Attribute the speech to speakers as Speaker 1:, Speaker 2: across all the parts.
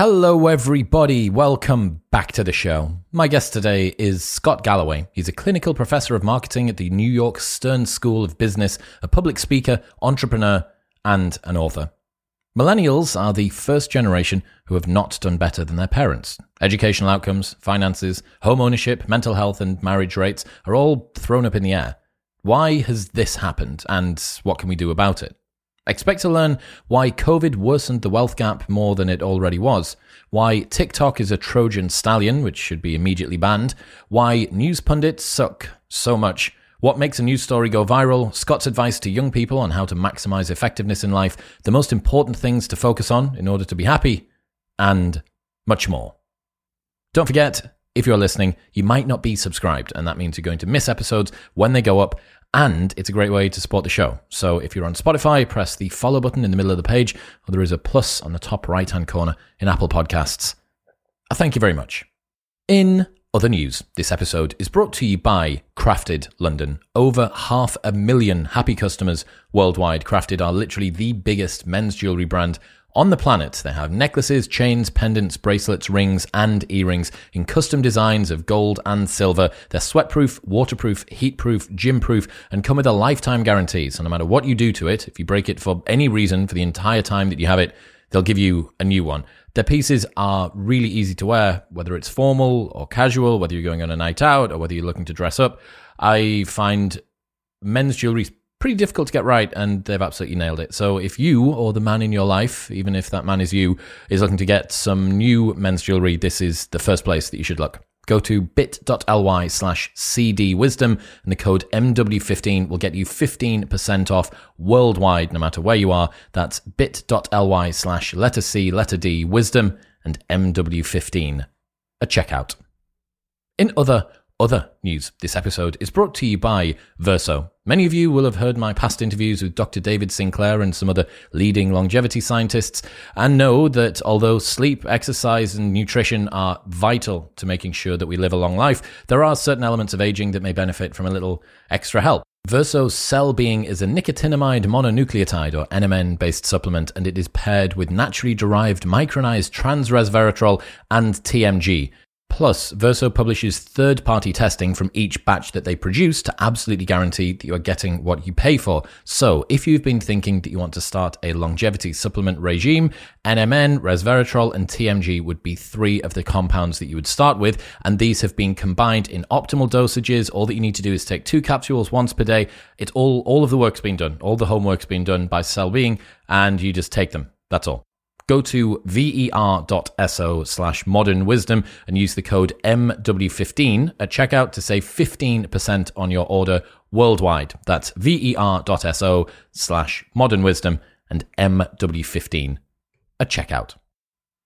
Speaker 1: Hello, everybody. Welcome back to the show. My guest today is Scott Galloway. He's a clinical professor of marketing at the New York Stern School of Business, a public speaker, entrepreneur, and an author. Millennials are the first generation who have not done better than their parents. Educational outcomes, finances, home ownership, mental health, and marriage rates are all thrown up in the air. Why has this happened, and what can we do about it? Expect to learn why COVID worsened the wealth gap more than it already was, why TikTok is a Trojan stallion, which should be immediately banned, why news pundits suck so much, what makes a news story go viral, Scott's advice to young people on how to maximize effectiveness in life, the most important things to focus on in order to be happy, and much more. Don't forget, if you're listening, you might not be subscribed, and that means you're going to miss episodes when they go up and it's a great way to support the show. So if you're on Spotify, press the follow button in the middle of the page, or there is a plus on the top right hand corner in Apple Podcasts. I thank you very much. In other news, this episode is brought to you by Crafted London. Over half a million happy customers worldwide. Crafted are literally the biggest men's jewelry brand on the planet, they have necklaces, chains, pendants, bracelets, rings, and earrings in custom designs of gold and silver. They're sweatproof, waterproof, heatproof, gym-proof, and come with a lifetime guarantee. So no matter what you do to it, if you break it for any reason for the entire time that you have it, they'll give you a new one. Their pieces are really easy to wear, whether it's formal or casual, whether you're going on a night out or whether you're looking to dress up. I find men's jewelry pretty difficult to get right, and they've absolutely nailed it. So if you or the man in your life, even if that man is you, is looking to get some new men's jewelry, this is the first place that you should look. Go to bit.ly slash cdwisdom and the code MW15 will get you 15% off worldwide, no matter where you are. That's bit.ly slash letter C, letter D, wisdom and MW15 A checkout. In other other news this episode is brought to you by Verso. Many of you will have heard my past interviews with Dr. David Sinclair and some other leading longevity scientists and know that although sleep, exercise, and nutrition are vital to making sure that we live a long life, there are certain elements of aging that may benefit from a little extra help. Verso Cell Being is a nicotinamide mononucleotide or NMN based supplement and it is paired with naturally derived micronized trans resveratrol and TMG. Plus, Verso publishes third party testing from each batch that they produce to absolutely guarantee that you are getting what you pay for. So, if you've been thinking that you want to start a longevity supplement regime, NMN, resveratrol, and TMG would be three of the compounds that you would start with. And these have been combined in optimal dosages. All that you need to do is take two capsules once per day. It's all, all of the work's been done. All the homework's been done by Cell Being, and you just take them. That's all go to ver.so slash modern wisdom and use the code MW15 at checkout to save 15% on your order worldwide. That's ver.so slash modern wisdom and MW15 at checkout.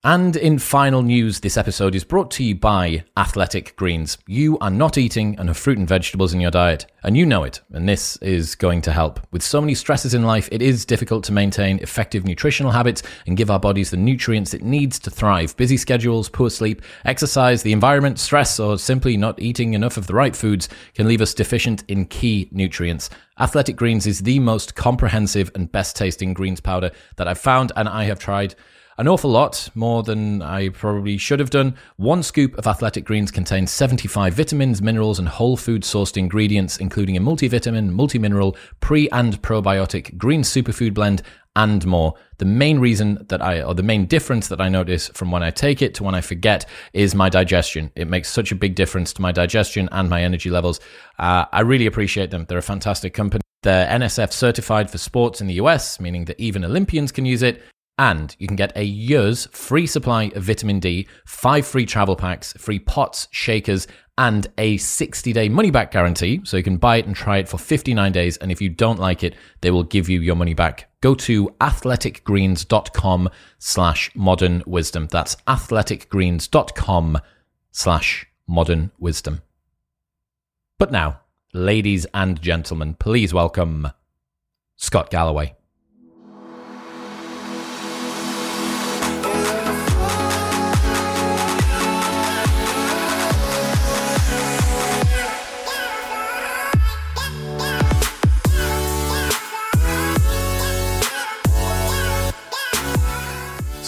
Speaker 1: And in final news, this episode is brought to you by Athletic Greens. You are not eating enough fruit and vegetables in your diet, and you know it, and this is going to help. With so many stresses in life, it is difficult to maintain effective nutritional habits and give our bodies the nutrients it needs to thrive. Busy schedules, poor sleep, exercise, the environment, stress, or simply not eating enough of the right foods can leave us deficient in key nutrients. Athletic Greens is the most comprehensive and best tasting greens powder that I've found, and I have tried an awful lot, more than I probably should have done. One scoop of Athletic Greens contains 75 vitamins, minerals, and whole food sourced ingredients, including a multivitamin, multimineral, pre and probiotic green superfood blend, and more. The main reason that I, or the main difference that I notice from when I take it to when I forget is my digestion. It makes such a big difference to my digestion and my energy levels. Uh, I really appreciate them. They're a fantastic company. They're NSF certified for sports in the US, meaning that even Olympians can use it. And you can get a year's free supply of vitamin D, five free travel packs, free pots, shakers, and a 60 day money back guarantee. So you can buy it and try it for 59 days. And if you don't like it, they will give you your money back. Go to athleticgreens.com slash modern wisdom. That's athleticgreens.com slash modern wisdom. But now, ladies and gentlemen, please welcome Scott Galloway.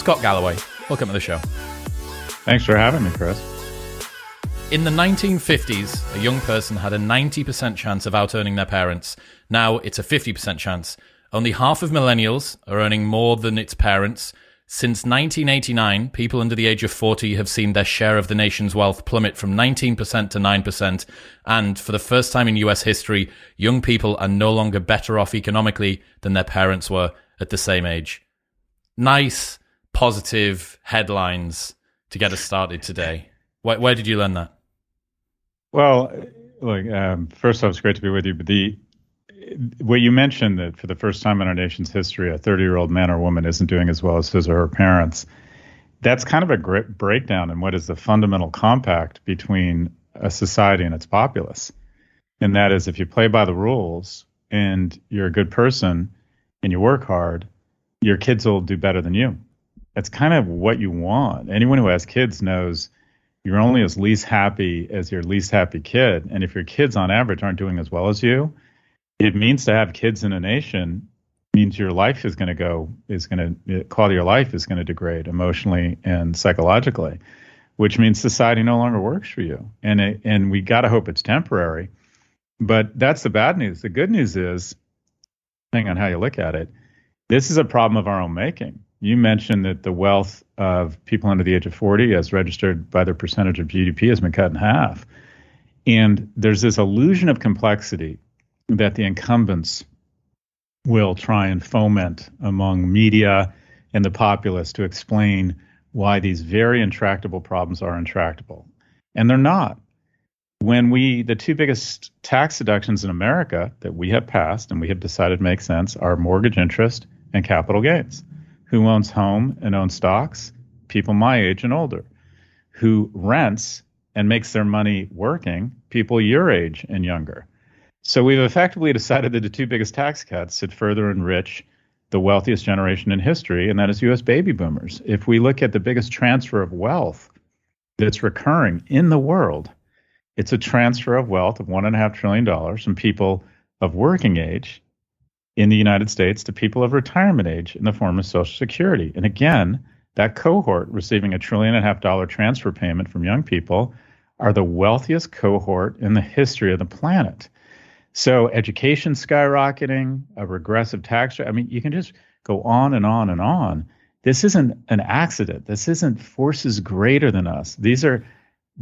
Speaker 1: Scott Galloway, Welcome to the show.
Speaker 2: Thanks for having me, Chris.
Speaker 1: In the 1950s, a young person had a 90% chance of out earning their parents. Now it's a 50% chance. Only half of millennials are earning more than its parents. Since 1989, people under the age of 40 have seen their share of the nation's wealth plummet from 19% to 9%. And for the first time in US history, young people are no longer better off economically than their parents were at the same age. Nice, positive headlines to get us started today. Where, where did you learn that?
Speaker 2: Well, look, um, first off, it's great to be with you. But the what you mentioned that for the first time in our nation's history, a 30 year old man or woman isn't doing as well as his or her parents. That's kind of a great breakdown in what is the fundamental compact between a society and its populace. And that is if you play by the rules and you're a good person and you work hard, your kids will do better than you. That's kind of what you want. Anyone who has kids knows you're only as least happy as your least happy kid. And if your kids on average aren't doing as well as you, it means to have kids in a nation means your life is going to go is going to quality of your life is going to degrade emotionally and psychologically which means society no longer works for you and it, and we got to hope it's temporary but that's the bad news the good news is depending on how you look at it this is a problem of our own making you mentioned that the wealth of people under the age of 40 as registered by their percentage of GDP has been cut in half and there's this illusion of complexity that the incumbents will try and foment among media and the populace to explain why these very intractable problems are intractable. And they're not. When we, the two biggest tax deductions in America that we have passed and we have decided make sense are mortgage interest and capital gains. Who owns home and owns stocks? People my age and older. Who rents and makes their money working? People your age and younger. So we've effectively decided that the two biggest tax cuts should further enrich the wealthiest generation in history, and that is U.S. baby boomers. If we look at the biggest transfer of wealth that's recurring in the world, it's a transfer of wealth of $1.5 trillion from people of working age in the United States to people of retirement age in the form of Social Security. And again, that cohort receiving a trillion and a half dollar transfer payment from young people are the wealthiest cohort in the history of the planet. So education skyrocketing, a regressive tax. I mean, you can just go on and on and on. This isn't an accident. This isn't forces greater than us. These are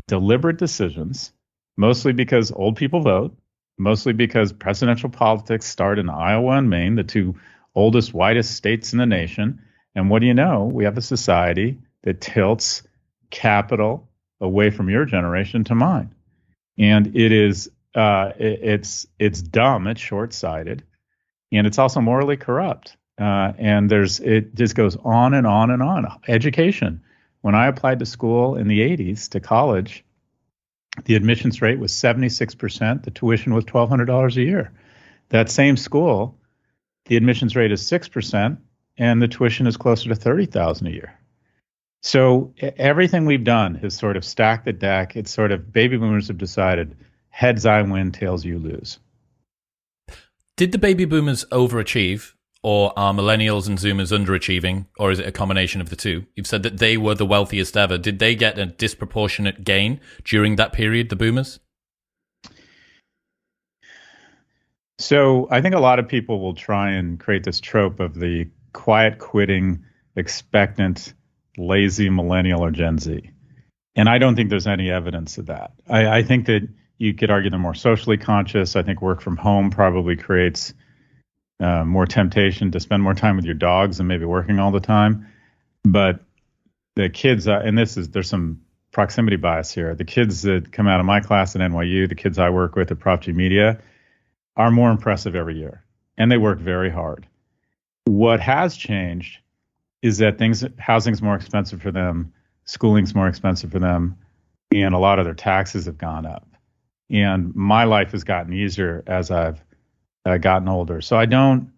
Speaker 2: deliberate decisions, mostly because old people vote, mostly because presidential politics start in Iowa and Maine, the two oldest, whitest states in the nation. And what do you know? We have a society that tilts capital away from your generation to mine. And it is uh, it, it's it's dumb, it's short sighted, and it's also morally corrupt. Uh, and there's it just goes on and on and on. Education. When I applied to school in the 80s to college, the admissions rate was 76%. The tuition was $1,200 a year. That same school, the admissions rate is 6%, and the tuition is closer to 30,000 a year. So everything we've done has sort of stacked the deck. It's sort of baby boomers have decided heads I win, tails you lose.
Speaker 1: Did the baby boomers overachieve, or are millennials and zoomers underachieving, or is it a combination of the two? You've said that they were the wealthiest ever. Did they get a disproportionate gain during that period, the boomers?
Speaker 2: So I think a lot of people will try and create this trope of the quiet quitting, expectant, lazy millennial or Gen Z. And I don't think there's any evidence of that. I, I think that you could argue they're more socially conscious. I think work from home probably creates uh, more temptation to spend more time with your dogs and maybe working all the time. But the kids, uh, and this is there's some proximity bias here. The kids that come out of my class at NYU, the kids I work with at Prop G Media, are more impressive every year, and they work very hard. What has changed is that things housing's more expensive for them, schooling's more expensive for them, and a lot of their taxes have gone up and my life has gotten easier as I've uh, gotten older. So I don't,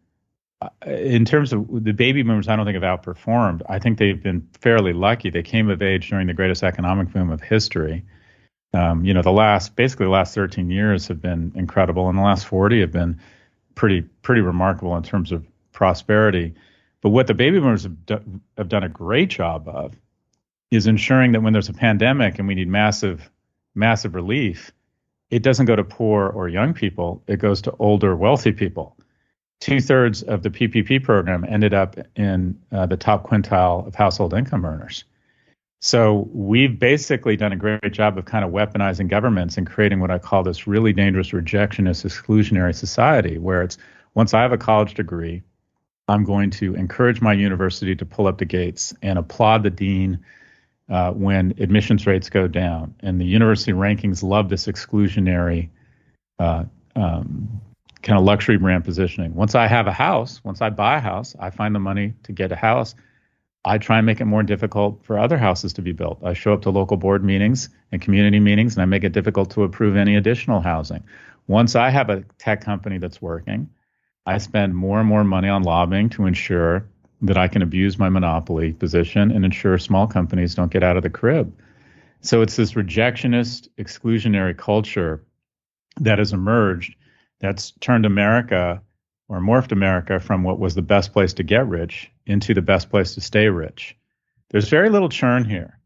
Speaker 2: in terms of the baby boomers, I don't think have outperformed. I think they've been fairly lucky. They came of age during the greatest economic boom of history. Um, you know, the last basically the last 13 years have been incredible, and the last 40 have been pretty pretty remarkable in terms of prosperity. But what the baby boomers have, do, have done a great job of is ensuring that when there's a pandemic and we need massive, massive relief, it doesn't go to poor or young people, it goes to older, wealthy people. Two thirds of the PPP program ended up in uh, the top quintile of household income earners. So we've basically done a great job of kind of weaponizing governments and creating what I call this really dangerous rejectionist exclusionary society where it's once I have a college degree, I'm going to encourage my university to pull up the gates and applaud the dean uh, when admissions rates go down. And the university rankings love this exclusionary uh, um, kind of luxury brand positioning. Once I have a house, once I buy a house, I find the money to get a house. I try and make it more difficult for other houses to be built. I show up to local board meetings and community meetings and I make it difficult to approve any additional housing. Once I have a tech company that's working, I spend more and more money on lobbying to ensure that I can abuse my monopoly position and ensure small companies don't get out of the crib. So it's this rejectionist, exclusionary culture that has emerged that's turned America or morphed America from what was the best place to get rich into the best place to stay rich. There's very little churn here.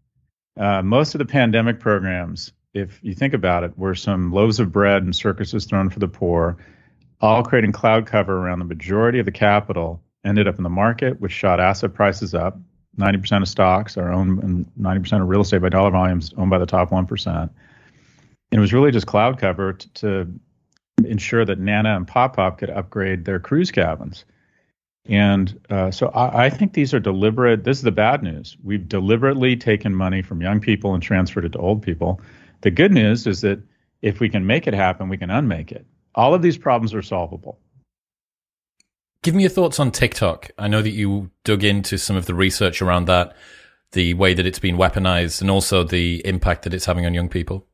Speaker 2: Uh, most of the pandemic programs, if you think about it, were some loaves of bread and circuses thrown for the poor, all creating cloud cover around the majority of the capital ended up in the market, which shot asset prices up. 90% of stocks are owned, and 90% of real estate by dollar volumes owned by the top 1%. And it was really just cloud cover to, to ensure that Nana and Pop Pop could upgrade their cruise cabins. And uh, so I, I, think these are deliberate. This is the bad news. We've deliberately taken money from young people and transferred it to old people. The good news is that if we can make it happen, we can unmake it. All of these problems are solvable.
Speaker 1: Give me your thoughts on TikTok. I know that you dug into some of the research around that, the way that it's been weaponized, and also the impact that it's having on young people.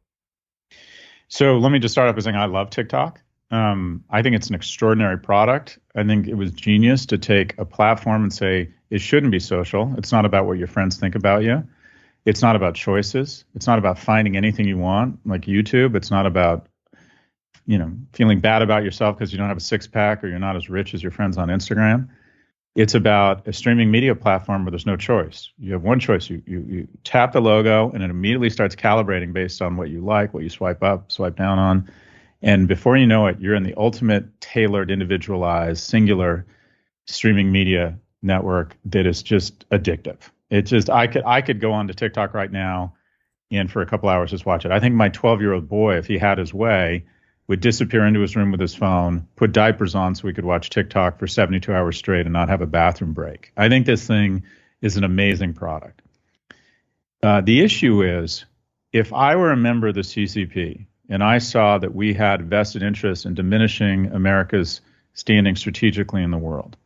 Speaker 2: So let me just start off by saying I love TikTok. Um, I think it's an extraordinary product. I think it was genius to take a platform and say it shouldn't be social. It's not about what your friends think about you. It's not about choices. It's not about finding anything you want, like YouTube. It's not about you know, feeling bad about yourself because you don't have a six pack or you're not as rich as your friends on Instagram. It's about a streaming media platform where there's no choice. You have one choice. You, you, you tap the logo and it immediately starts calibrating based on what you like, what you swipe up, swipe down on. And before you know it, you're in the ultimate tailored, individualized, singular streaming media network that is just addictive. It just I could I could go on to TikTok right now and for a couple hours just watch it. I think my 12 year old boy, if he had his way, would disappear into his room with his phone, put diapers on so we could watch TikTok for 72 hours straight and not have a bathroom break. I think this thing is an amazing product. Uh, the issue is if I were a member of the CCP and I saw that we had vested interest in diminishing America's standing strategically in the world,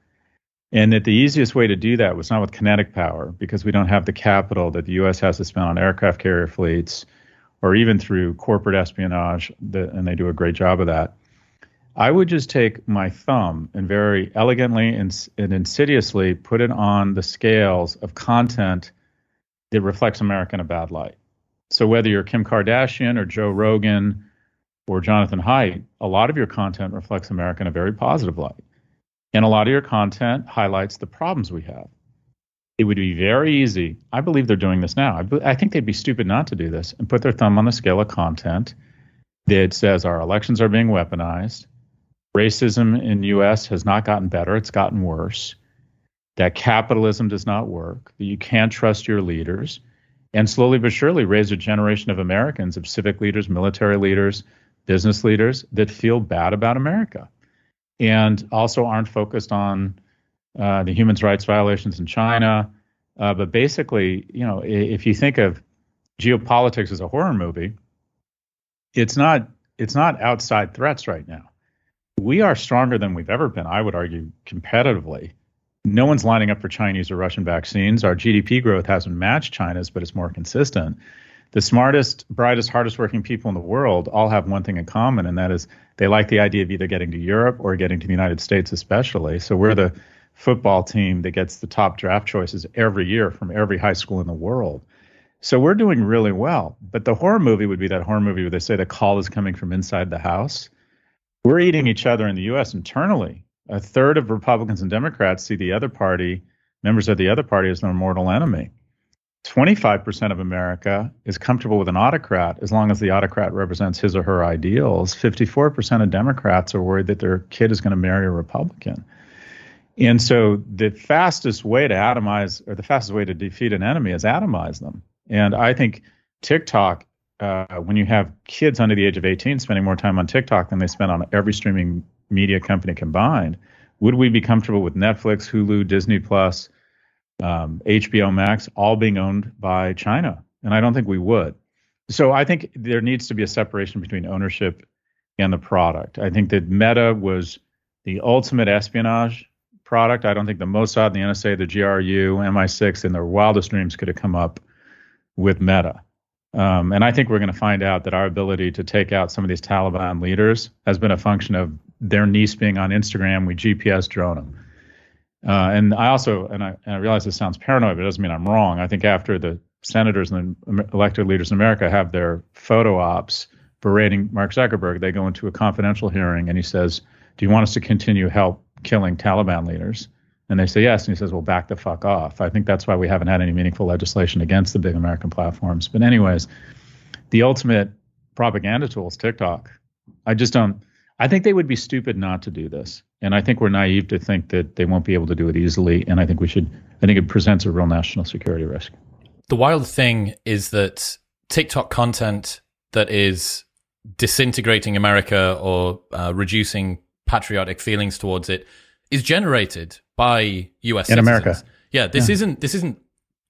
Speaker 2: and that the easiest way to do that was not with kinetic power because we don't have the capital that the U.S. has to spend on aircraft carrier fleets or even through corporate espionage, and they do a great job of that. I would just take my thumb and very elegantly and, and insidiously put it on the scales of content that reflects America in a bad light. So whether you're Kim Kardashian or Joe Rogan or Jonathan Haidt, a lot of your content reflects America in a very positive light. And a lot of your content highlights the problems we have it would be very easy. I believe they're doing this now. I, I, think they'd be stupid not to do this and put their thumb on the scale of content that says our elections are being weaponized. Racism in U.S. has not gotten better; it's gotten worse. That capitalism does not work. That you can't trust your leaders, and slowly but surely raise a generation of Americans, of civic leaders, military leaders, business leaders that feel bad about America, and also aren't focused on uh, the human rights violations in China. Uh, but basically, you know, if you think of geopolitics as a horror movie, it's not it's not outside threats right now. We are stronger than we've ever been. I would argue competitively. No one's lining up for Chinese or Russian vaccines. Our GDP growth hasn't matched China's, but it's more consistent. The smartest, brightest, hardest working people in the world all have one thing in common, and that is they like the idea of either getting to Europe or getting to the United States, especially. So we're the football team that gets the top draft choices every year from every high school in the world. So we're doing really well. But the horror movie would be that horror movie where they say the call is coming from inside the house. We're eating each other in the U.S. internally. A third of Republicans and Democrats see the other party, members of the other party, as their mortal enemy. 25% of America is comfortable with an autocrat as long as the autocrat represents his or her ideals. 54% of Democrats are worried that their kid is going to marry a Republican. And so the fastest way to atomize, or the fastest way to defeat an enemy is atomize them. And I think TikTok, uh, when you have kids under the age of 18 spending more time on TikTok than they spend on every streaming media company combined, would we be comfortable with Netflix, Hulu, Disney Plus, um, HBO Max all being owned by China? And I don't think we would. So I think there needs to be a separation between ownership and the product. I think that Meta was the ultimate espionage product. I don't think the Mossad, the NSA, the GRU, MI6, in their wildest dreams could have come up with Meta. Um, and I think we're going to find out that our ability to take out some of these Taliban leaders has been a function of their niece being on Instagram. We GPS drone them. Uh, and I also, and I, and I realize this sounds paranoid, but it doesn't mean I'm wrong. I think after the senators and the elected leaders in America have their photo ops berating Mark Zuckerberg, they go into a confidential hearing and he says, Do you want us to continue help killing Taliban leaders? And they say yes. And he says, well, back the fuck off. I think that's why we haven't had any meaningful legislation against the big American platforms. But, anyways, the ultimate propaganda tool is TikTok. I just don't, I think they would be stupid not to do this. And I think we're naive to think that they won't be able to do it easily. And I think we should, I think it presents a real national security risk.
Speaker 1: The wild thing is that TikTok content that is disintegrating America or uh, reducing patriotic feelings towards it is generated by US
Speaker 2: in
Speaker 1: citizens.
Speaker 2: America.
Speaker 1: Yeah, this yeah. isn't this isn't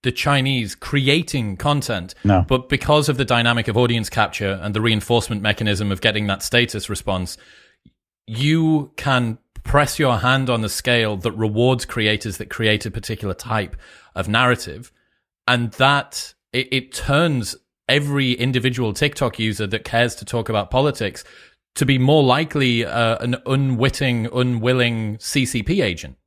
Speaker 1: the Chinese creating content,
Speaker 2: no.
Speaker 1: but because of the dynamic of audience capture and the reinforcement mechanism of getting that status response, you can press your hand on the scale that rewards creators that create a particular type of narrative, and that it, it turns every individual TikTok user that cares to talk about politics to be more likely uh, an unwitting, unwilling CCP agent.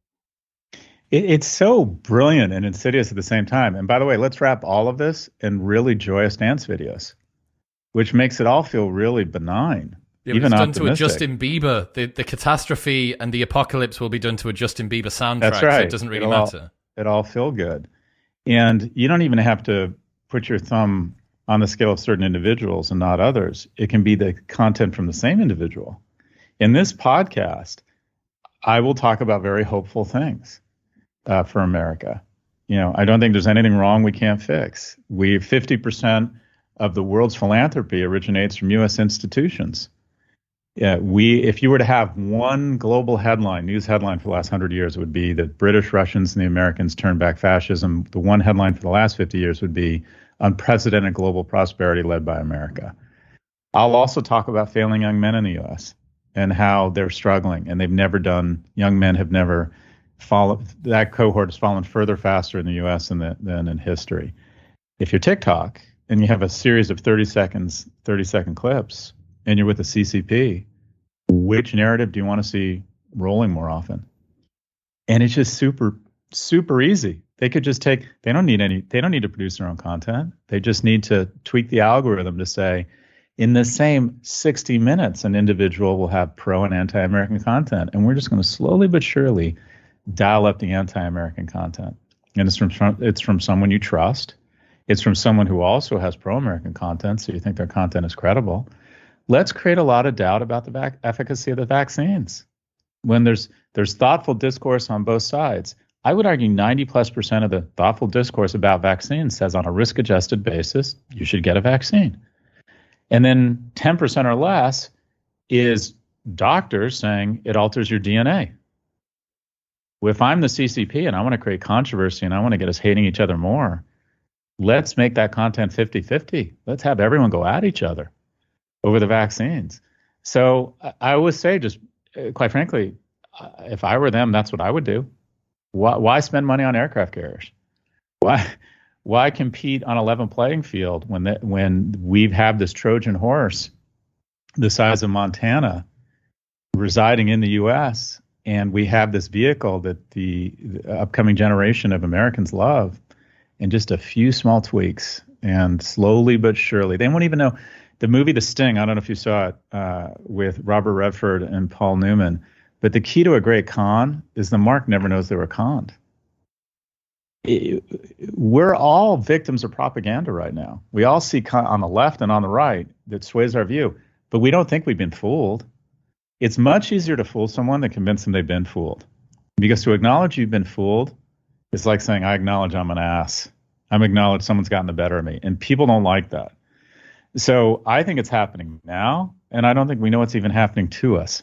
Speaker 2: It, it's so brilliant and insidious at the same time. And by the way, let's wrap all of this in really joyous dance videos, which makes it all feel really benign.
Speaker 1: Yeah, even it's done optimistic. to a Justin Bieber. The the catastrophe and the apocalypse will be done to a Justin Bieber soundtrack.
Speaker 2: That's right. So
Speaker 1: it doesn't really
Speaker 2: It'll
Speaker 1: matter.
Speaker 2: All, it all feel good, and you don't even have to put your thumb on the scale of certain individuals and not others. It can be the content from the same individual. In this podcast, I will talk about very hopeful things uh, for America. You know, I don't think there's anything wrong we can't fix. We 50% of the world's philanthropy originates from U.S. institutions. Yeah, we if you were to have one global headline, news headline for the last hundred years, it would be that British, Russians, and the Americans turned back fascism. The one headline for the last 50 years would be unprecedented global prosperity led by America. I'll also talk about failing young men in the U.S. and how they're struggling, and they've never done. Young men have never fallen. That cohort has fallen further faster in the U.S. than the, than in history. If you're TikTok and you have a series of 30 seconds, 30 second clips, and you're with the CCP, which narrative do you want to see rolling more often? And it's just super, super easy. They could just take. They don't need any. They don't need to produce their own content. They just need to tweak the algorithm to say, in the same 60 minutes, an individual will have pro and anti-American content, and we're just going to slowly but surely dial up the anti-American content. And it's from it's from someone you trust. It's from someone who also has pro-American content, so you think their content is credible. Let's create a lot of doubt about the vac- efficacy of the vaccines. When there's there's thoughtful discourse on both sides, I would argue 90 plus percent of the thoughtful discourse about vaccines says on a risk adjusted basis, you should get a vaccine. And then 10% or less is doctors saying it alters your DNA. If I'm the CCP and I want to create controversy and I want to get us hating each other more, let's make that content 50 50. Let's have everyone go at each other over the vaccines. So I always say, just uh, quite frankly, uh, if I were them, that's what I would do. Why, why spend money on aircraft carriers? Why why compete on a level playing field when the, when we have this Trojan horse the size of Montana residing in the U.S. and we have this vehicle that the, the upcoming generation of Americans love, and just a few small tweaks and slowly but surely they won't even know the movie The Sting. I don't know if you saw it uh, with Robert Redford and Paul Newman but the key to a great con is the mark never knows they were conned. we're all victims of propaganda right now. We all see on the left and on the right that sways our view, but we don't think we've been fooled. It's much easier to fool someone than convince them they've been fooled. Because to acknowledge you've been fooled is like saying, I acknowledge I'm an ass. I'm acknowledge someone's gotten the better of me. And people don't like that. So I think it's happening now, and I don't think we know what's even happening to us.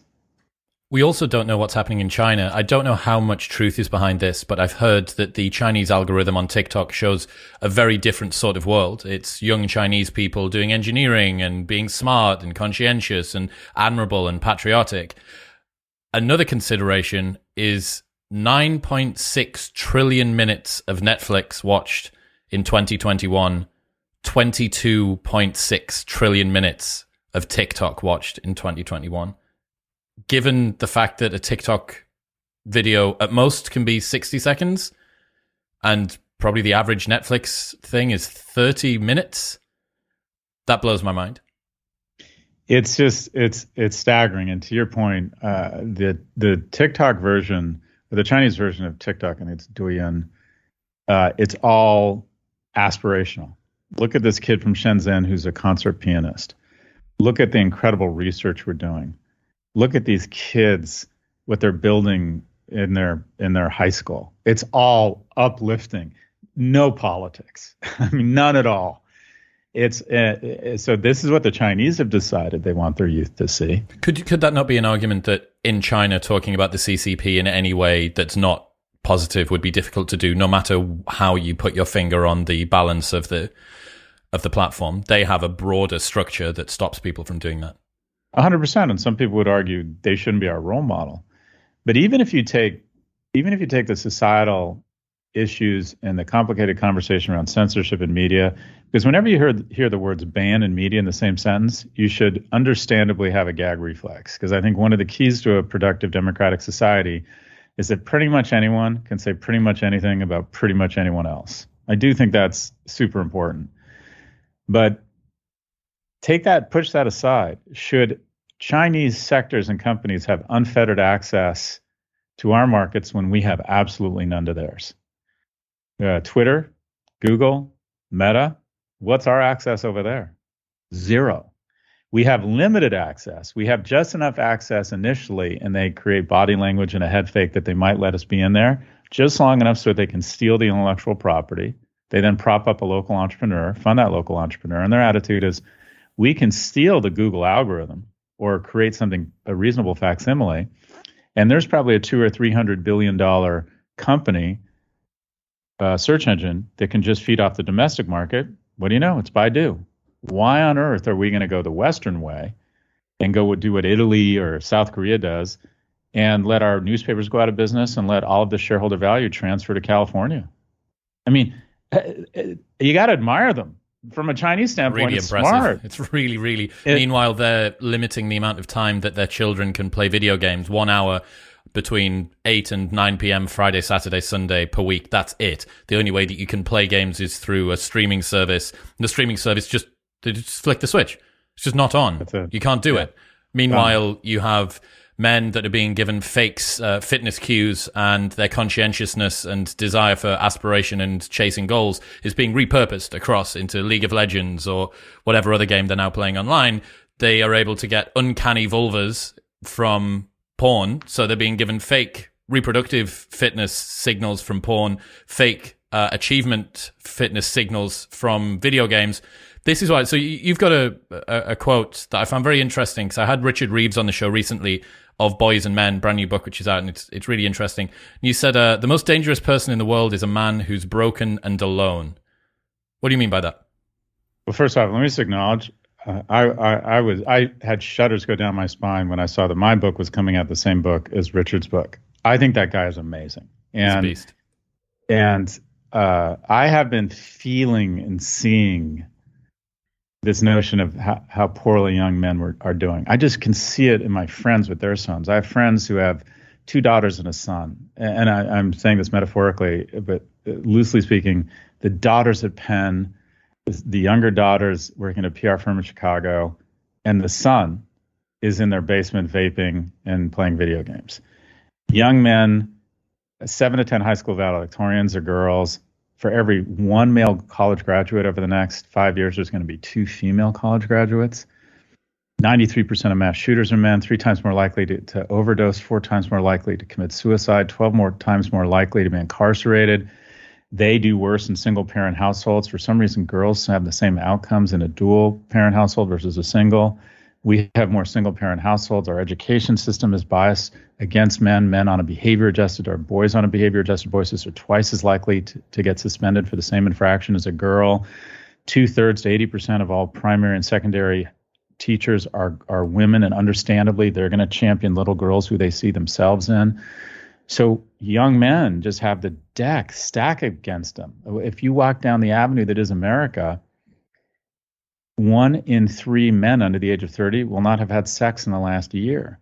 Speaker 1: We also don't know what's happening in China. I don't know how much truth is behind this, but I've heard that the Chinese algorithm on TikTok shows a very different sort of world. It's young Chinese people doing engineering and being smart and conscientious and admirable and patriotic. Another consideration is 9.6 trillion minutes of Netflix watched in 2021, 22.6 trillion minutes of TikTok watched in 2021 given the fact that a TikTok video at most can be 60 seconds and probably the average Netflix thing is 30 minutes, that blows my mind.
Speaker 2: It's just it's it's staggering. And to your point, uh, the the TikTok version, the Chinese version of TikTok, and it's Douyin, uh, it's all aspirational. Look at this kid from Shenzhen who's a concert pianist. Look at the incredible research we're doing look at these kids what they're building in their in their high school. It's all uplifting. No politics. I mean, none at all. It's uh, so. This is what the Chinese have decided they want their youth to see.
Speaker 1: Could could that not be an argument that in China talking about the CCP in any way that's not positive would be difficult to do, no matter how you put your finger on the balance of the of the platform? They have a broader structure that stops people from doing that.
Speaker 2: 100% and some people would argue they shouldn't be our role model. But even if you take even if you take the societal issues and the complicated conversation around censorship in media because whenever you hear hear the words ban and media in the same sentence you should understandably have a gag reflex. Because i think one of the keys to a productive democratic society is that pretty much anyone can say pretty much anything about pretty much anyone else. I do think that's super important. But take that, push that aside. Should Chinese sectors and companies have unfettered access to our markets when we have absolutely none to theirs? Uh, Twitter, Google, Meta, what's our access over there? Zero. We have limited access. We have just enough access initially, and they create body language and a head fake that they might let us be in there just long enough so they can steal the intellectual property. They then prop up a local entrepreneur, fund that local entrepreneur, and their attitude is, we can steal the Google algorithm or create something a reasonable facsimile. And there's probably a two or three hundred billion dollar company uh, search engine that can just feed off the domestic market. What do you know? It's Baidu. Why on earth are we going to go the Western way and go do what Italy or South Korea does and let our newspapers go out of business and let all of the shareholder value transfer to California? I mean, eh, eh, you got to admire them from a Chinese standpoint, really it's impressive. Smart.
Speaker 1: It's really, really. It, Meanwhile, they're limiting the amount of time that their children can play video games. One hour between 8 and 9 p.m. Friday, Saturday, Sunday per week. That's it. The only way that you can play games is through a streaming service. The streaming service just, they just flick the switch. It's just not on. You can't do yeah. it. Meanwhile, you have men that are being given fake uh, fitness cues and their conscientiousness and desire for aspiration and chasing goals is being repurposed across into League of Legends or whatever other game they're now playing online. They are able to get uncanny vulvas from porn. So they're being given fake reproductive fitness signals from porn, fake uh, achievement fitness signals from video games. This is why. So you've got a, a, a quote that I found very interesting because I had Richard Reeves on the show recently of Boys and Men, brand new book which is out, and it's it's really interesting. You said uh, the most dangerous person in the world is a man who's broken and alone. What do you mean by that?
Speaker 2: Well, first off, let me just acknowledge uh, I, I, I was I had shudders go down my spine when I saw that my book was coming out the same book as Richard's book. I think that guy is amazing, and and uh, I have been feeling and seeing this notion of how, how poorly young men were, are doing. I just can see it in my friends with their sons. I have friends who have two daughters and a son, and I, am saying this metaphorically, but uh, loosely speaking, the daughters at Penn, the younger daughters working at a PR firm in Chicago, and the son is in their basement vaping and playing video games. Young men, seven to ten high school valedictorians or girls, for every one male college graduate over the next five years, there's going to be two female college graduates. 93% of mass shooters are men, three times more likely to, to overdose, four times more likely to commit suicide, 12 more times more likely to be incarcerated. They do worse in single parent households. For some reason, girls have the same outcomes in a dual parent household versus a single. We have more single parent households. Our education system is biased against men. Men on a behavior adjusted or boys on a behavior adjusted basis are twice as likely to, to get suspended for the same infraction as a girl. Two thirds to 80% of all primary and secondary teachers are, are women, and understandably, they're going to champion little girls who they see themselves in. So young men just have the deck stack against them. If you walk down the avenue that is America, one in three men under the age of 30 will not have had sex in the last year.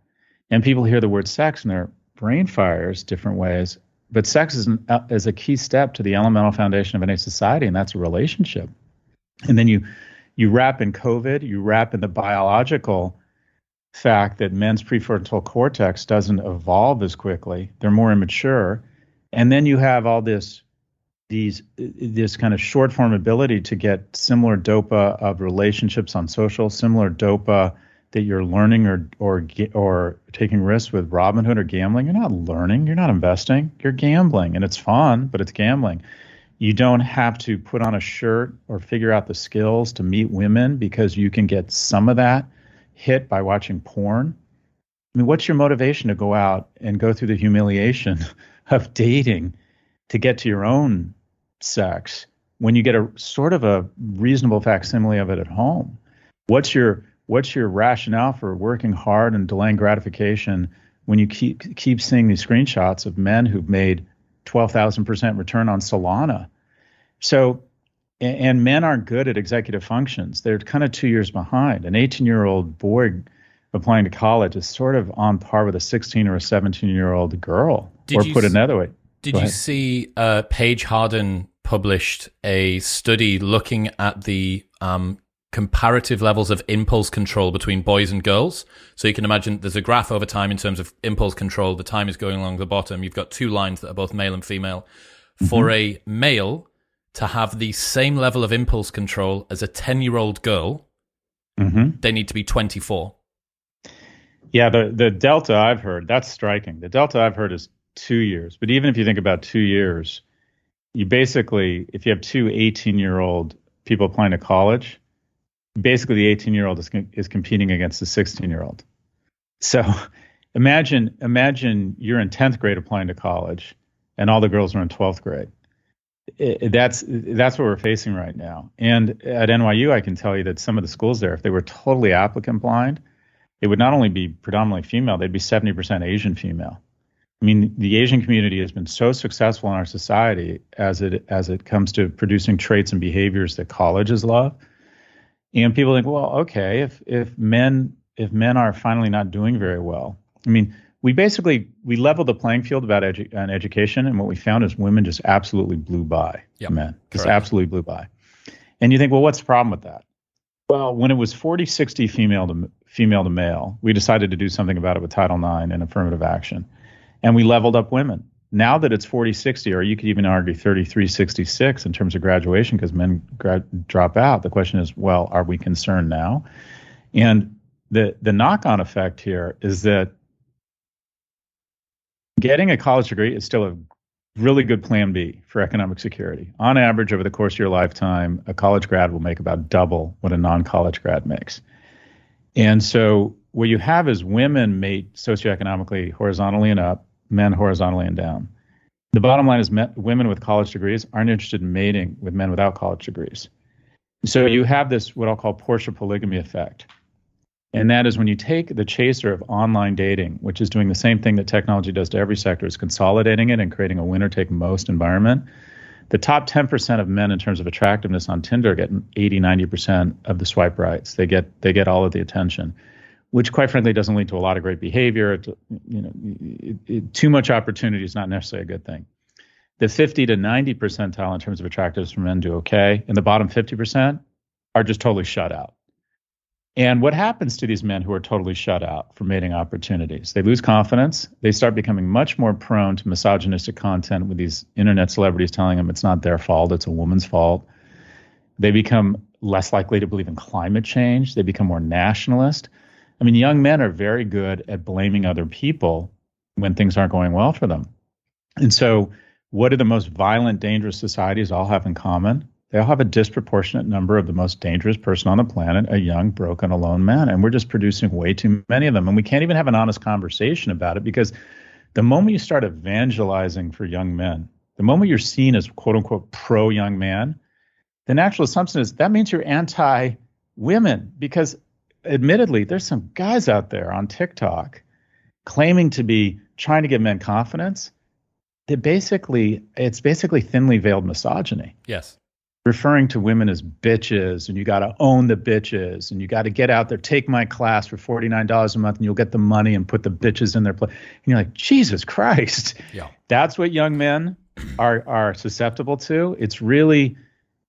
Speaker 2: And people hear the word sex and their brain fires different ways. But sex is, an, uh, is a key step to the elemental foundation of any society, and that's a relationship. And then you you wrap in COVID, you wrap in the biological fact that men's prefrontal cortex doesn't evolve as quickly. They're more immature. And then you have all this these this kind of short form ability to get similar dopa of relationships on social, similar dopa that you're learning or or or taking risks with Robinhood or gambling. You're not learning, you're not investing, you're gambling and it's fun, but it's gambling. You don't have to put on a shirt or figure out the skills to meet women because you can get some of that hit by watching porn. I mean, what's your motivation to go out and go through the humiliation of dating to get to your own sex when you get a sort of a reasonable facsimile of it at home? What's your what's your rationale for working hard and delaying gratification when you keep keep seeing these screenshots of men who've made 12,000% return on Solana. So, and men aren't good at executive functions. They're kind of two years behind. An 18 year old boy applying to college is sort of on par with a 16 or a 17 year old girl. Did or put s- another way.
Speaker 1: Did you see uh, Paige Harden published a study looking at the um, comparative levels of impulse control between boys and girls. So you can imagine there's a graph over time in terms of impulse control. The time is going along the bottom. You've got two lines that are both male and female. Mm-hmm. For a male to have the same level of impulse control as a 10 year old girl, mm-hmm. they need to be 24.
Speaker 2: Yeah, the, the delta I've heard, that's striking. The delta I've heard is two years. But even if you think about two years, you basically, if you have two 18 year old people applying to college, basically the 18 year old is, is competing against the 16 year old. So imagine imagine you're in 10th grade applying to college, and all the girls are in 12th grade. It, that's that's what we're facing right now. And at NYU, I can tell you that some of the schools there, if they were totally applicant blind, it would not only be predominantly female, they'd be 70% Asian female. I mean, the Asian community has been so successful in our society as it as it comes to producing traits and behaviors that colleges love and people think, well, okay, if if men if men are finally not doing very well, I mean, we basically we leveled the playing field about edu- on education, and what we found is women just absolutely blew by yep, men, just correct. absolutely blew by. And you think, well, what's the problem with that? Well, when it was 40 60 female to female to male, we decided to do something about it with Title IX and affirmative action, and we leveled up women now that it's 40 60 or you could even argue 33 66 in terms of graduation because men drop out the question is well are we concerned now and the the knock on effect here is that getting a college degree is still a really good plan B for economic security. On average, over the course of your lifetime, a college grad will make about double what a non college grad makes. And so, what you have is women mate socioeconomically horizontally and up, men horizontally and down. The bottom line is men, women with college degrees aren't interested in mating with men without college degrees. So you have this what I'll call Porsche polygamy effect. And that is when you take the chaser of online dating, which is doing the same thing that technology does to every sector, is consolidating it and creating a winner take most environment. The top 10% of men in terms of attractiveness on Tinder get 80, 90% of the swipe rights. They get they get all of the attention which quite frankly doesn't lead to a lot of great behavior. It, you know, it, it, too much opportunity is not necessarily a good thing. The 50 to 90 percentile in terms of attractiveness for men do okay, and the bottom 50 percent are just totally shut out. And what happens to these men who are totally shut out from mating opportunities? They lose confidence. They start becoming much more prone to misogynistic content with these internet celebrities telling them it's not their fault, it's a woman's fault. They become less likely to believe in climate change. They become more nationalist. I mean, young men are very good at blaming other people when things aren't going well for them. And so, what do the most violent, dangerous societies all have in common? They all have a disproportionate number of the most dangerous person on the planet, a young, broken, alone man. And we're just producing way too many of them. And we can't even have an honest conversation about it because the moment you start evangelizing for young men, the moment you're seen as quote unquote pro young man, the natural assumption is that means you're anti women because admittedly, there's some guys out there on TikTok claiming to be trying to give men confidence. That basically, it's basically thinly veiled misogyny.
Speaker 1: Yes.
Speaker 2: Referring to women as bitches, and you got to own the bitches, and you got to get out there, take my class for $49 a month, and you'll get the money and put the bitches in their place. And you're like, Jesus Christ.
Speaker 1: Yeah.
Speaker 2: That's what young men are, are susceptible to. It's really,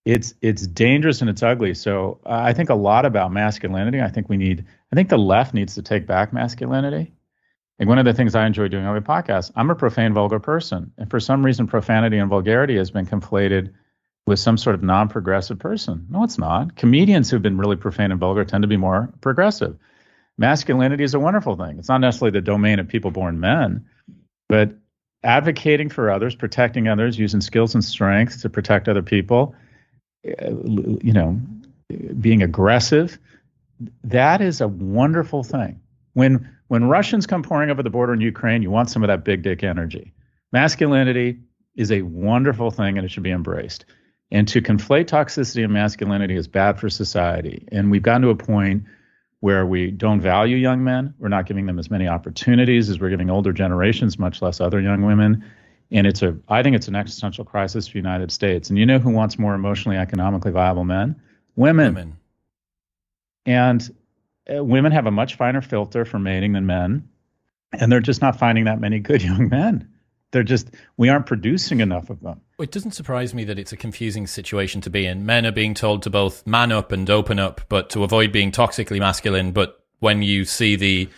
Speaker 2: it's it's dangerous and it's ugly. So uh, I think a lot about masculinity. I think we need. I think the left needs to take back masculinity. Like one of the things I enjoy doing on my podcast, I'm a profane, vulgar person, and for some reason, profanity and vulgarity has been conflated with some sort of non-progressive person. No, it's not. Comedians who've been really profane and vulgar tend to be more progressive. Masculinity is a wonderful thing. It's not necessarily the domain of people born men, but advocating for others, protecting others, using skills and strengths to protect other people you know, being aggressive, that is a wonderful thing. When when Russians come pouring over the border in Ukraine, you want some of that big dick energy. Masculinity is a wonderful thing and it should be embraced. And to conflate toxicity and masculinity is bad for society. And we've gotten to a point where we don't value young men. We're not giving them as many opportunities as we're giving older generations, much less other young women and it's a I think it's an existential crisis for the United States. And you know who wants more emotionally, economically viable men? Women.
Speaker 1: Women.
Speaker 2: And uh, women have a much finer filter for mating than men, and they're just not finding that many good young men. They're just we aren't producing enough of them.
Speaker 1: It doesn't surprise me that it's a confusing situation to be in. Men are being told to both man up and open up, but to avoid being toxically masculine. But when you see the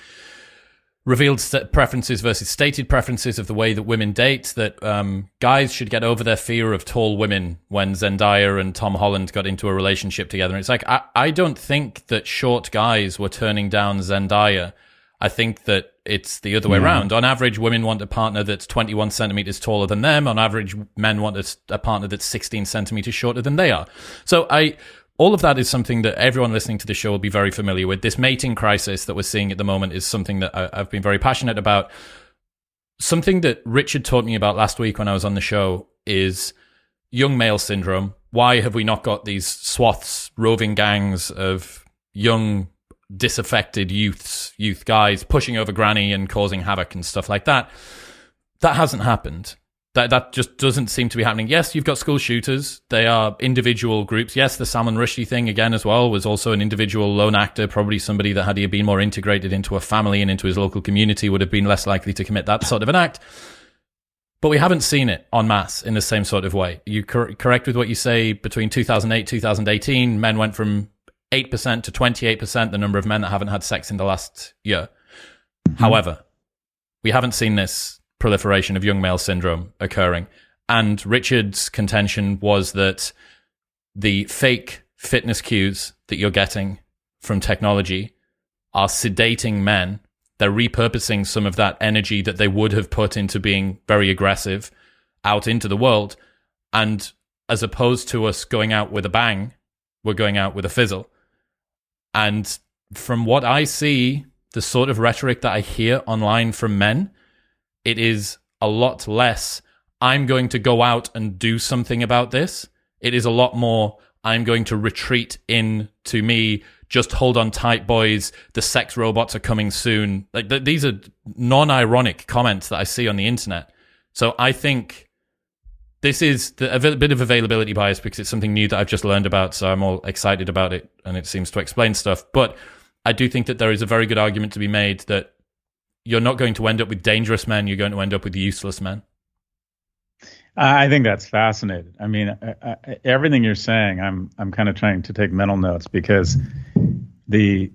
Speaker 1: revealed st- preferences versus stated preferences of the way that women date. That um, guys should get over their fear of tall women when Zendaya and Tom Holland got into a relationship together. And it's like I, I don't think that short guys were turning down Zendaya. I think that it's the other way around. On average, women want a partner that's 21 centimeters taller than them. On average, men want a, a partner that's 16 centimeters shorter than they are. So I all of that is something that everyone listening to the show will be very familiar with. This mating crisis that we're seeing at the moment is something that I, have been very passionate about. Something that Richard taught me about last week when I was on the show is young male syndrome. Why have we not got these swaths, roving gangs of young, disaffected youths, youth guys pushing over granny and causing havoc and stuff like that? That hasn't happened. That that just doesn't seem to be happening. Yes, you've got school shooters. They are individual groups. Yes, the Salman Rushdie thing again as well was also an individual lone actor. Probably somebody that had he been more integrated into a family and into his local community would have been less likely to commit that sort of an act. But we haven't seen it en masse in the same sort of way. You cor- correct with what you say. Between 2008 2018, men went from eight percent to 28 percent the number of men that haven't had sex in the last year. Mm-hmm. However, we haven't seen this proliferation of young male syndrome occurring. And Richard's contention was that the fake fitness cues that you're getting from technology are sedating men. They're repurposing some of that energy that they would have put into being very aggressive out into the world. And as opposed to us going out with a bang, we're going out with a fizzle. And from what I see, the sort of rhetoric that I hear online from men it is a lot less, I'm going to go out and do something about this. It is a lot more, I'm going to retreat in to me. Just hold on tight, boys. The sex robots are coming soon. Like th- these are non-ironic comments that I see on the internet. So I think this is the, a bit of availability bias because it's something new that I've just learned about. So I'm all excited about it, and it seems to explain stuff. But I do think that there is a very good argument to be made that you're not going to end up with dangerous men. You're going to end up with useless men.
Speaker 2: I think that's fascinating. I mean, I, I, everything you're saying, I'm I'm kind of trying to take mental notes because the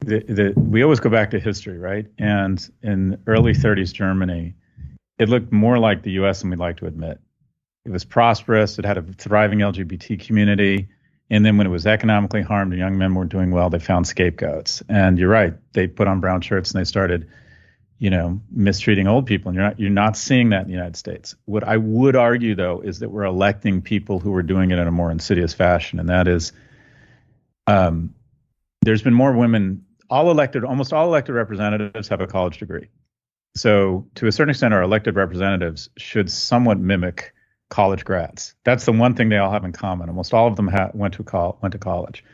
Speaker 2: the, the, we always go back to history, right? And in early 30s Germany, it looked more like the U.S. than we'd like to admit. It was prosperous. It had a thriving LGBT community. And then when it was economically harmed young men weren't doing well, they found scapegoats. And you're right. They put on brown shirts and they started, you know, mistreating old people. And you're not you're not seeing that in the United States. What I would argue though is that we're electing people who are doing it in a more insidious fashion. And that is um, there's been more women all elected almost all elected representatives have a college degree. So to a certain extent our elected representatives should somewhat mimic college grads. That's the one thing they all have in common. Almost all of them ha- went to col- went to college.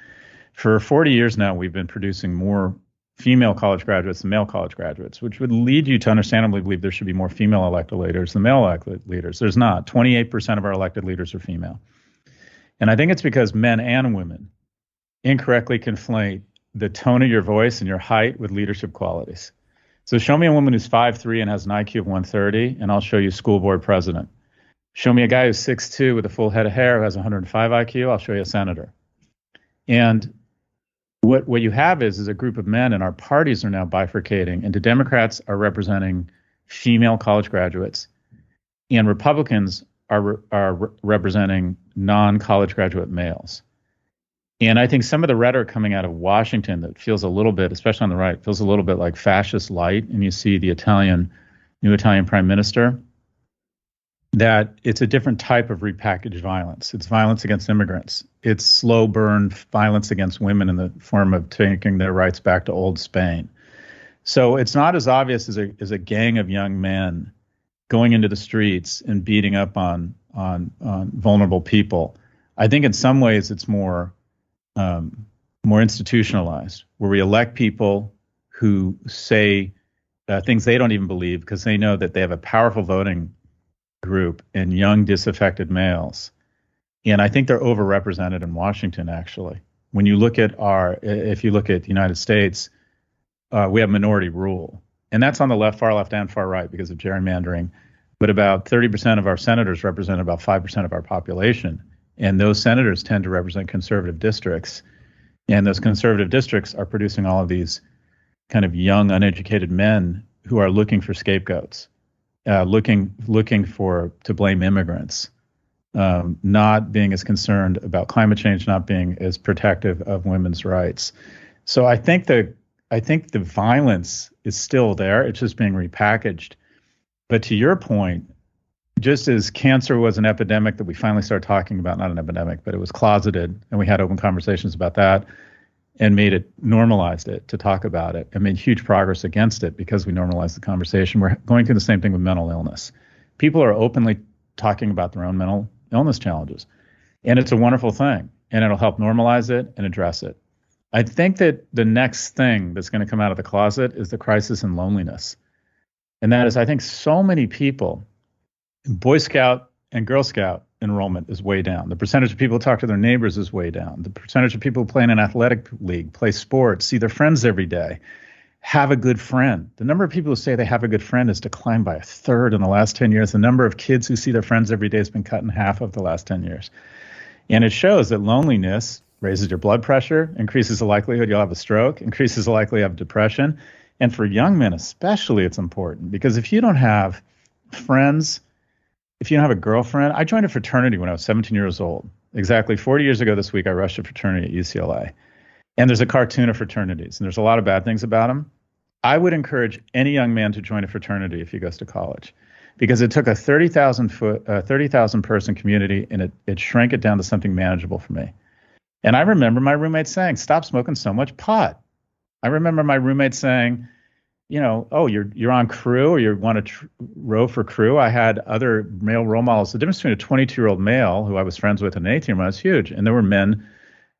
Speaker 2: For 40 years now, we've been producing more female college graduates than male college graduates, which would lead you to understandably believe there should be more female elected leaders than male elected leaders. There's not. 28% of our elected leaders are female. And I think it's because men and women incorrectly conflate the tone of your voice and your height with leadership qualities. So show me a woman who's 5'3 and has an IQ of 130, and I'll show you school board president. Show me a guy who's 6'2 with a full head of hair who has 105 IQ, I'll show you a senator. And what what you have is is a group of men, and our parties are now bifurcating into Democrats are representing female college graduates, and Republicans are are representing non-college graduate males. And I think some of the rhetoric coming out of Washington that feels a little bit, especially on the right, feels a little bit like fascist light. And you see the Italian, new Italian prime minister that it's a different type of repackaged violence. It's violence against immigrants. It's slow burn violence against women in the form of taking their rights back to old Spain. So it's not as obvious as a as a gang of young men going into the streets and beating up on on, on vulnerable people. I think in some ways it's more um, more institutionalized, where we elect people who say uh, things they don't even believe because they know that they have a powerful voting group in young disaffected males. And I think they're overrepresented in Washington, actually. When you look at our, if you look at the United States, uh, we have minority rule. And that's on the left, far left, and far right because of gerrymandering. But about 30% of our senators represent about 5% of our population. And those senators tend to represent conservative districts. And those conservative districts are producing all of these kind of young, uneducated men who are looking for scapegoats uh, looking looking for to blame immigrants, um, not being as concerned about climate change, not being as protective of women's rights. So I think the I think the violence is still there. It's just being repackaged. But to your point, just as cancer was an epidemic that we finally started talking about, not an epidemic, but it was closeted, and we had open conversations about that and made it normalized it to talk about it and made huge progress against it because we normalized the conversation. We're going through the same thing with mental illness. People are openly talking about their own mental illness challenges. And it's a wonderful thing. And it'll help normalize it and address it. I think that the next thing that's going to come out of the closet is the crisis in loneliness. And that is, I think so many people, Boy Scout and Girl Scout, enrollment is way down. The percentage of people who talk to their neighbors is way down. The percentage of people who play in an athletic league, play sports, see their friends every day, have a good friend. The number of people who say they have a good friend has declined by a third in the last 10 years. The number of kids who see their friends every day has been cut in half of the last 10 years. And it shows that loneliness raises your blood pressure, increases the likelihood you'll have a stroke, increases the likelihood of depression. And for young men especially, it's important because if you don't have friends if you don't have a girlfriend, I joined a fraternity when I was 17 years old. Exactly 40 years ago this week, I rushed a fraternity at UCLA. And there's a cartoon of fraternities, and there's a lot of bad things about them. I would encourage any young man to join a fraternity if he goes to college, because it took a 30,000 foot, uh, 30,000 person community, and it it shrank it down to something manageable for me. And I remember my roommate saying, "Stop smoking so much pot." I remember my roommate saying, you know, oh, you're you're on crew or you want to tr- row for crew. I had other male role models. The difference between a 22 year old male who I was friends with and an 18 year old was huge, and there were men,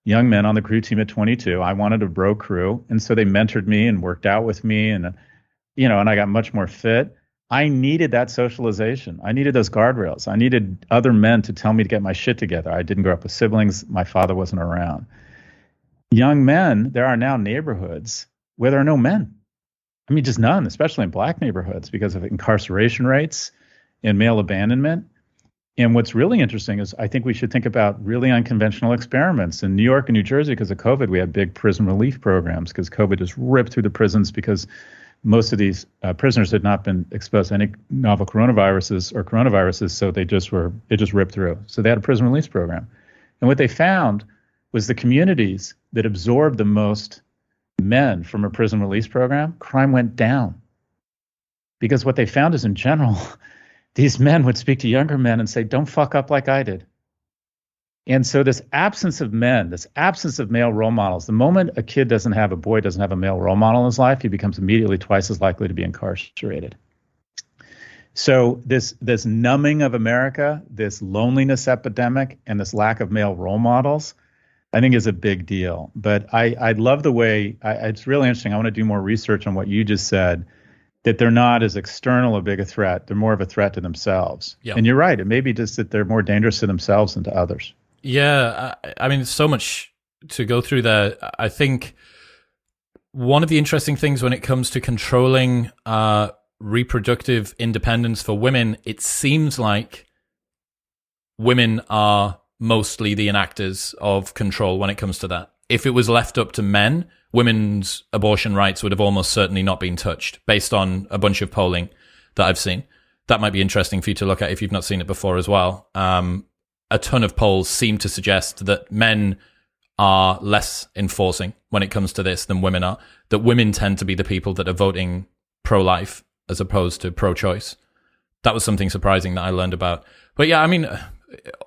Speaker 2: young men on the crew team at 22. I wanted to row crew, and so they mentored me and worked out with me, and you know, and I got much more fit. I needed that socialization. I needed those guardrails. I needed other men to tell me to get my shit together. I didn't grow up with siblings. My father wasn't around. Young men, there are now neighborhoods where there are no men I mean, just none, especially in black neighborhoods because of incarceration rates and male abandonment. And what's really interesting is I think we should think about really unconventional experiments. In New York and New Jersey, because of COVID, we had big prison relief programs because COVID just ripped through the prisons because most of these uh, prisoners had not been exposed to any novel coronaviruses or coronaviruses, so they just were it just ripped through. So they had a prison release program, and what they found was the communities that absorbed the most men from a prison release program, crime went down. Because what they found is in general, these men would speak to younger men and say, Don't fuck up like I did. And so, this absence of men, this absence of male role models, the moment a kid doesn't have, a boy doesn't have a male role model in his life, he becomes immediately twice as likely to be incarcerated. So, this, this numbing of America, this loneliness epidemic, and this lack of male role models I think is a big deal. But I, I love the way I, it's really interesting. I want to do more research on what you just said. That they're not as external a big a threat. They're more of a threat to themselves. Yep. And you're right. It may be just that they're more dangerous to themselves than to others.
Speaker 1: Yeah, I, I mean, so much to go through there. I think one of the interesting things when it comes to controlling uh, reproductive independence for women, it seems like women are mostly the enactors of control when it comes to that. If it was left up to men, women's abortion rights would have almost certainly not been touched based on a bunch of polling that I've seen. That might be interesting for you to look at if you've not seen it before as well. Um, a ton of polls seem to suggest that men are less enforcing when it comes to this than women are. That women tend to be the people that are voting pro life as opposed to pro choice. That was something surprising that I learned about. But yeah, I mean,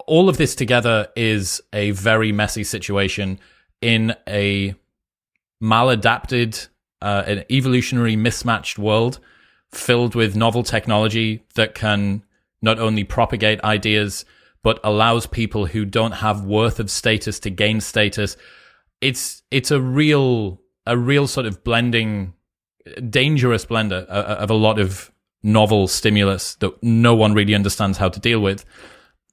Speaker 1: all of this together is a very messy situation in a maladapted, uh, an evolutionary mismatched world filled with novel technology that can not only propagate ideas but allows people who don't have worth of status to gain status. It's it's a real a real sort of blending, dangerous blender uh, uh, of a lot of novel stimulus that no one really understands how to deal with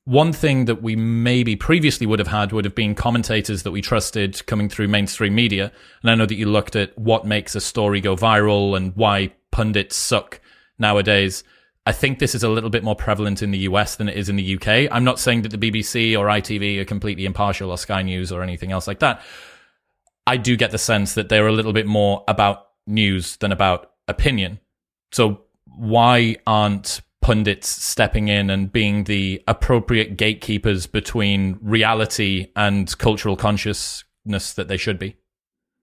Speaker 1: one thing that we maybe previously would have had would have been commentators that we trusted coming through mainstream media. And I know that you looked at what makes a story go viral and why pundits suck nowadays. I think this is a little bit more prevalent in the US than it is in the UK. I'm not saying that the BBC or ITV are completely impartial or Sky News or anything else like that. I do get the sense that they're a little bit more about news than about opinion. So why aren't pundits stepping in and being the appropriate gatekeepers between reality and cultural consciousness that they should be?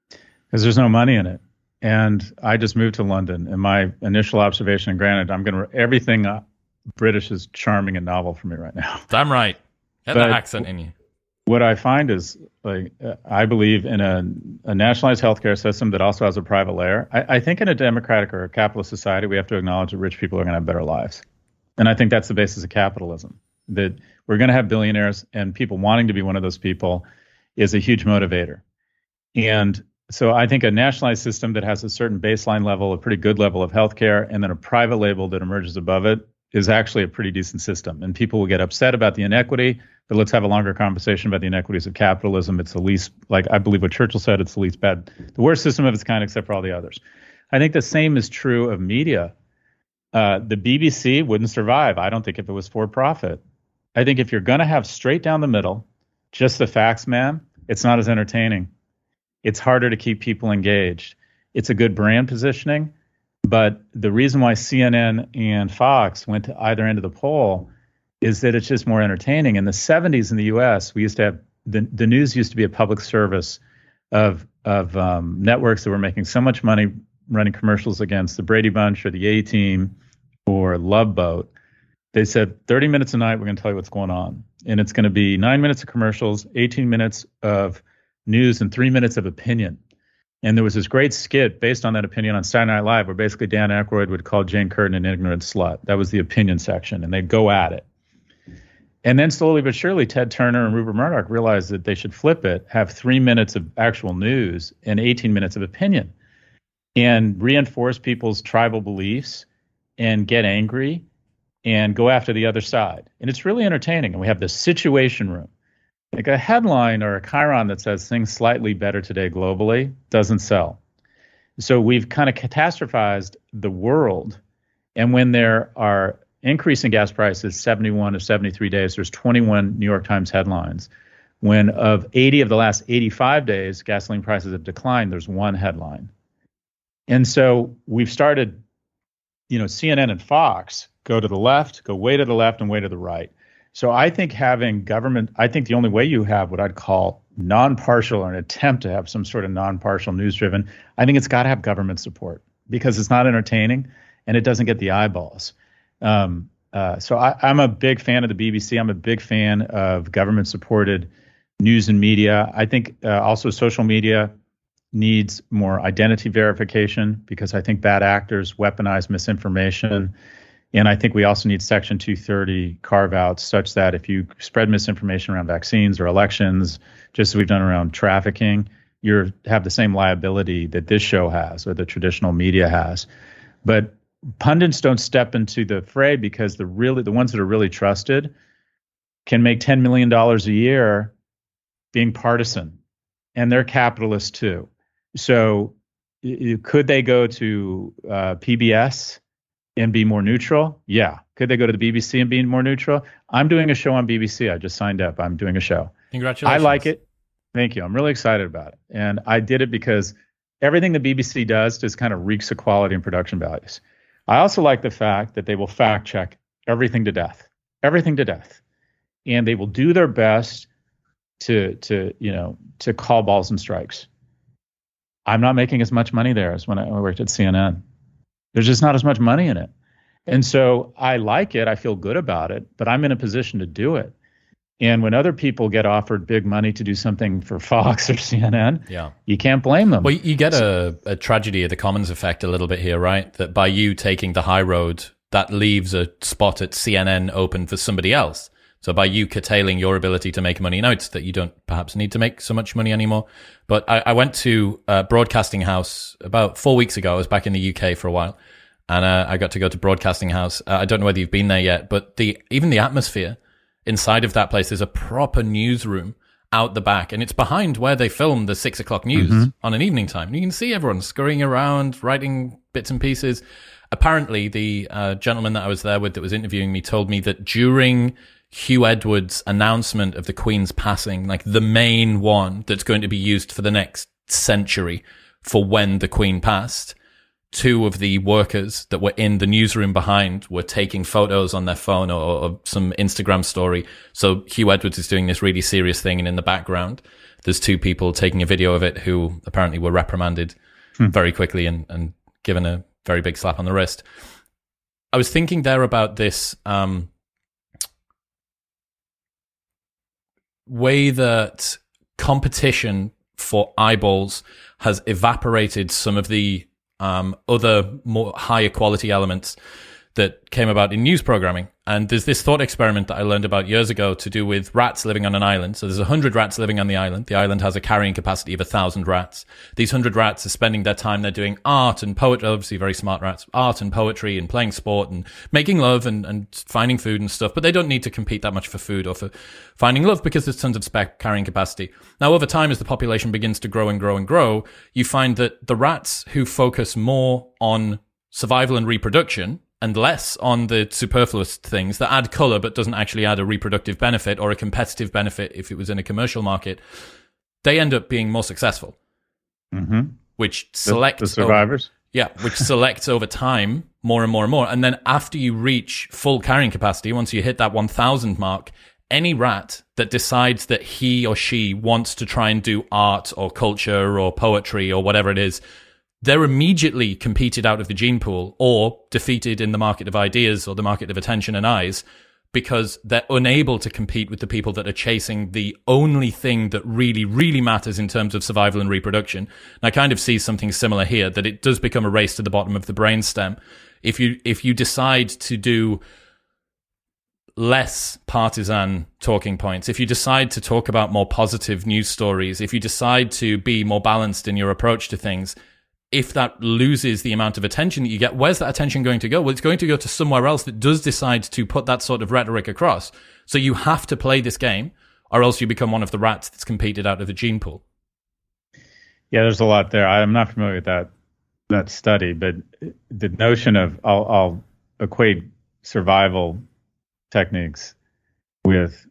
Speaker 2: Because there's no money in it. And I just moved to London, and my initial observation, and granted, I'm going to everything uh, British is charming and novel for me right now.
Speaker 1: Damn right. Get that accent in you.
Speaker 2: What I find is, like, uh, I believe in a, a, nationalized healthcare system that also has a private layer. I, I think in a democratic or a capitalist society, we have to acknowledge that rich people are going to have better lives. And I think that's the basis of capitalism that we're going to have billionaires and people wanting to be one of those people is a huge motivator. And so I think a nationalized system that has a certain baseline level, a pretty good level of healthcare, and then a private label that emerges above it is actually a pretty decent system. And people will get upset about the inequity, but let's have a longer conversation about the inequities of capitalism. It's the least, like I believe what Churchill said, it's the least bad, the worst system of its kind, except for all the others. I think the same is true of media uh, the BBC wouldn't survive, I don't think, if it was for profit. I think if you're going to have straight down the middle, just the facts, man, it's not as entertaining. It's harder to keep people engaged. It's a good brand positioning, but the reason why CNN and Fox went to either end of the poll is that it's just more entertaining. In the 70s in the US, we used to have the, the news used to be a public service of, of um, networks that were making so much money running commercials against the Brady Bunch or the A Team or Love Boat, they said 30 minutes a night, we're going to tell you what's going on. And it's going to be nine minutes of commercials, 18 minutes of news, and three minutes of opinion. And there was this great skit based on that opinion on Saturday Night Live where basically Dan Aykroyd would call Jane Curtin an ignorant slut. That was the opinion section, and they'd go at it. And then slowly but surely, Ted Turner and Rupert Murdoch realized that they should flip it, have three minutes of actual news and 18 minutes of opinion, and reinforce people's tribal beliefs and get angry and go after the other side. And it's really entertaining. And we have the situation room. Like a headline or a chyron that says things slightly better today globally doesn't sell. So we've kind of catastrophized the world. And when there are increasing gas prices 71 to 73 days, there's 21 New York Times headlines. When of 80 of the last 85 days, gasoline prices have declined, there's one headline. And so we've started, you know, CNN and Fox go to the left, go way to the left, and way to the right. So I think having government, I think the only way you have what I'd call non-partial or an attempt to have some sort of non-partial news-driven, I think it's got to have government support because it's not entertaining and it doesn't get the eyeballs. Um, uh, so I, am a big fan of the BBC. I'm a big fan of government-supported news and media. I think uh, also social media needs more identity verification because I think bad actors weaponize misinformation. And I think we also need Section 230 carve outs such that if you spread misinformation around vaccines or elections, just as we've done around trafficking, you have the same liability that this show has or the traditional media has. But pundits don't step into the fray because the really the ones that are really trusted can make $10 million a year being partisan and they're capitalists too. So could they go to uh, PBS and be more neutral? Yeah. Could they go to the BBC and be more neutral? I'm doing a show on BBC. I just signed up. I'm doing a show.
Speaker 1: Congratulations.
Speaker 2: I like it. Thank you. I'm really excited about it. And I did it because everything the BBC does just kind of reeks of quality and production values. I also like the fact that they will fact check everything to death, everything to death. And they will do their best to to you know to call balls and strikes. I'm not making as much money there as when I worked at CNN. There's just not as much money in it. And so I like it. I feel good about it, but I'm in a position to do it. And when other people get offered big money to do something for Fox or CNN,
Speaker 1: yeah.
Speaker 2: you can't blame them.
Speaker 1: Well, you get a, a tragedy of the commons effect a little bit here, right? That by you taking the high road, that leaves a spot at CNN open for somebody else. So by you curtailing your ability to make money, now it's that you don't perhaps need to make so much money anymore. But I, I went to a Broadcasting House about four weeks ago. I was back in the UK for a while, and uh, I got to go to Broadcasting House. Uh, I don't know whether you've been there yet, but the even the atmosphere inside of that place is a proper newsroom out the back, and it's behind where they film the six o'clock news mm-hmm. on an evening time. You can see everyone scurrying around, writing bits and pieces. Apparently, the uh, gentleman that I was there with that was interviewing me told me that during Huw Edwards' announcement of the Queen's passing, like the main one that's going to be used for the next century for when the Queen passed. Two of the workers that were in the newsroom behind were taking photos on their phone or, or some Instagram story. So Huw Edwards is doing this really serious thing, and in the background, there's two people taking a video of it who apparently were reprimanded hmm. very quickly and, and given a very big slap on the wrist. I was thinking there about this um, way that competition for eyeballs has evaporated some of the um, other more higher quality elements that came about in news programming. And there's this thought experiment that I learned about years ago to do with rats living on an island. So there's 100 rats living on the island. The island has a carrying capacity of 1,000 rats. These 100 rats are spending their time, they're doing art and poetry, obviously very smart rats, art and poetry and playing sport and making love and, and finding food and stuff. But they don't need to compete that much for food or for finding love because there's tons of spec carrying capacity. Now, over time, as the population begins to grow and grow and grow, you find that the rats who focus more on survival and reproduction and less on the superfluous things that add color but doesn't actually add a reproductive benefit or a competitive benefit if it was in a commercial market, they end up being more successful.
Speaker 2: Mm-hmm.
Speaker 1: Which selects
Speaker 2: the, the survivors.
Speaker 1: Over, yeah, which selects over time more and more and more. And then after you reach full carrying capacity, once you hit that 1000 mark, any rat that decides that he or she wants to try and do art or culture or poetry or whatever it is they're immediately competed out of the gene pool or defeated in the market of ideas or the market of attention and eyes because they're unable to compete with the people that are chasing the only thing that really, really matters in terms of survival and reproduction. And I kind of see something similar here that it does become a race to the bottom of the brainstem. If you, if you decide to do less partisan talking points, if you decide to talk about more positive news stories, if you decide to be more balanced in your approach to things, if that loses the amount of attention that you get, where's that attention going to go? Well, it's going to go to somewhere else that does decide to put that sort of rhetoric across. So you have to play this game, or else you become one of the rats that's competed out of the gene pool.
Speaker 2: Yeah, there's a lot there. I'm not familiar with that that study, but the notion of I'll, I'll equate survival techniques with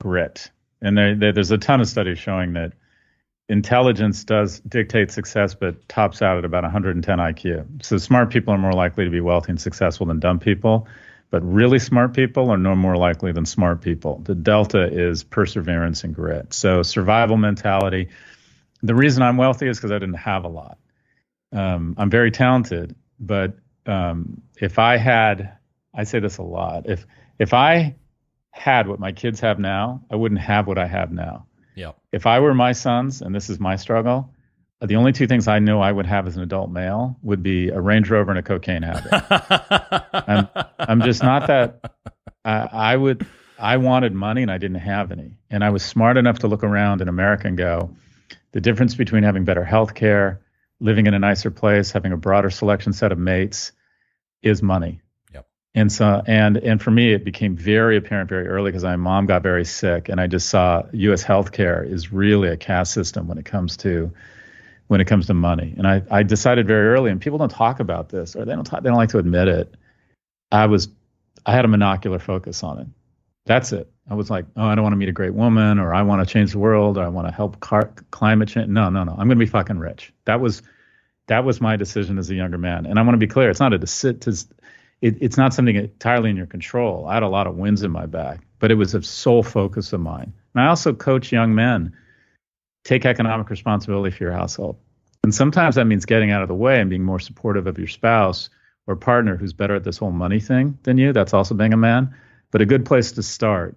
Speaker 2: grit. And there, there, there's a ton of studies showing that intelligence does dictate success, but tops out at about 110 IQ. So smart people are more likely to be wealthy and successful than dumb people, but really smart people are no more likely than smart people. The delta is perseverance and grit. So survival mentality. The reason I'm wealthy is because I didn't have a lot. Um, I'm very talented, but um, if I had, I say this a lot. If if I had what my kids have now, I wouldn't have what I have now.
Speaker 1: Yeah.
Speaker 2: If I were my sons, and this is my struggle, uh, the only two things I know I would have as an adult male would be a Range Rover and a cocaine habit. I'm, I'm just not that. I, I would. I wanted money and I didn't have any, and I was smart enough to look around in America and go, the difference between having better health care, living in a nicer place, having a broader selection set of mates, is money. And so, and and for me, it became very apparent very early because my mom got very sick, and I just saw U.S. healthcare is really a caste system when it comes to when it comes to money. And I, I decided very early, and people don't talk about this, or they don't talk, they don't like to admit it. I was, I had a monocular focus on it. That's it. I was like, oh, I don't want to meet a great woman, or I want to change the world, or I want to help car- climate change. No, no, no. I'm going to be fucking rich. That was, that was my decision as a younger man. And I want to be clear. It's not a to it, it's not something entirely in your control. I had a lot of wins in my back, but it was a sole focus of mine. And I also coach young men take economic responsibility for your household. And sometimes that means getting out of the way and being more supportive of your spouse or partner who's better at this whole money thing than you. That's also being a man. But a good place to start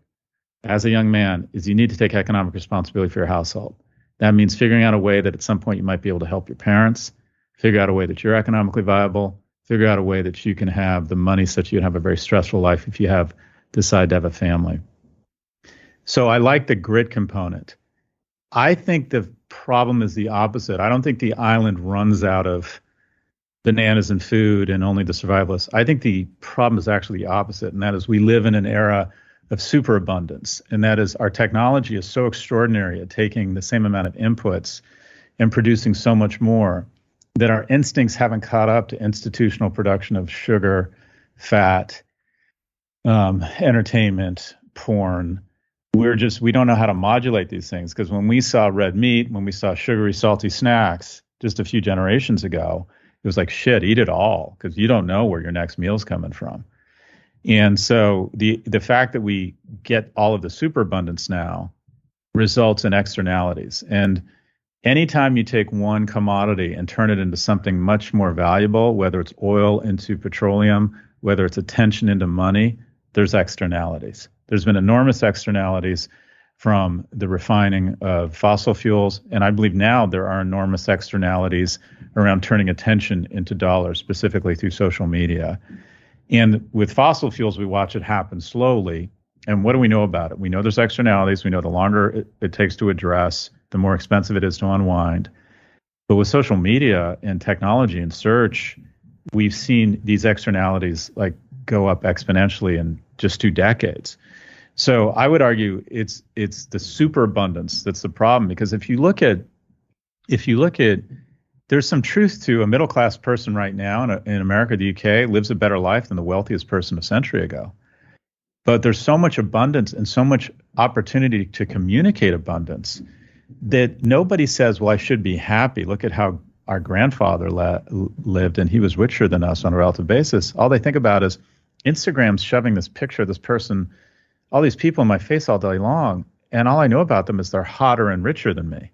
Speaker 2: as a young man is you need to take economic responsibility for your household. That means figuring out a way that at some point you might be able to help your parents, figure out a way that you're economically viable, figure out a way that you can have the money such that you can have a very stressful life if you have decide to have a family. So I like the grit component. I think the problem is the opposite. I don't think the island runs out of bananas and food and only the survivalists. I think the problem is actually the opposite, and that is we live in an era of superabundance, and that is our technology is so extraordinary at taking the same amount of inputs and producing so much more that our instincts haven't caught up to institutional production of sugar, fat, um, entertainment, porn. We're just we don't know how to modulate these things because when we saw red meat, when we saw sugary, salty snacks just a few generations ago, it was like shit, eat it all because you don't know where your next meal's coming from. And so the the fact that we get all of the superabundance now results in externalities and anytime you take one commodity and turn it into something much more valuable, whether it's oil into petroleum, whether it's attention into money, there's externalities. There's been enormous externalities from the refining of fossil fuels. And I believe now there are enormous externalities around turning attention into dollars, specifically through social media. And with fossil fuels, we watch it happen slowly. And what do we know about it? We know there's externalities. We know the longer it, it takes to address, the more expensive it is to unwind. But with social media and technology and search, we've seen these externalities like go up exponentially in just two decades. So I would argue it's it's the superabundance that's the problem because if you look at if you look at there's some truth to a middle class person right now in, in America, the UK lives a better life than the wealthiest person a century ago. But there's so much abundance and so much opportunity to communicate abundance that nobody says, well, I should be happy. Look at how our grandfather la- lived and he was richer than us on a relative basis. All they think about is Instagram's shoving this picture of this person, all these people in my face all day long. And all I know about them is they're hotter and richer than me.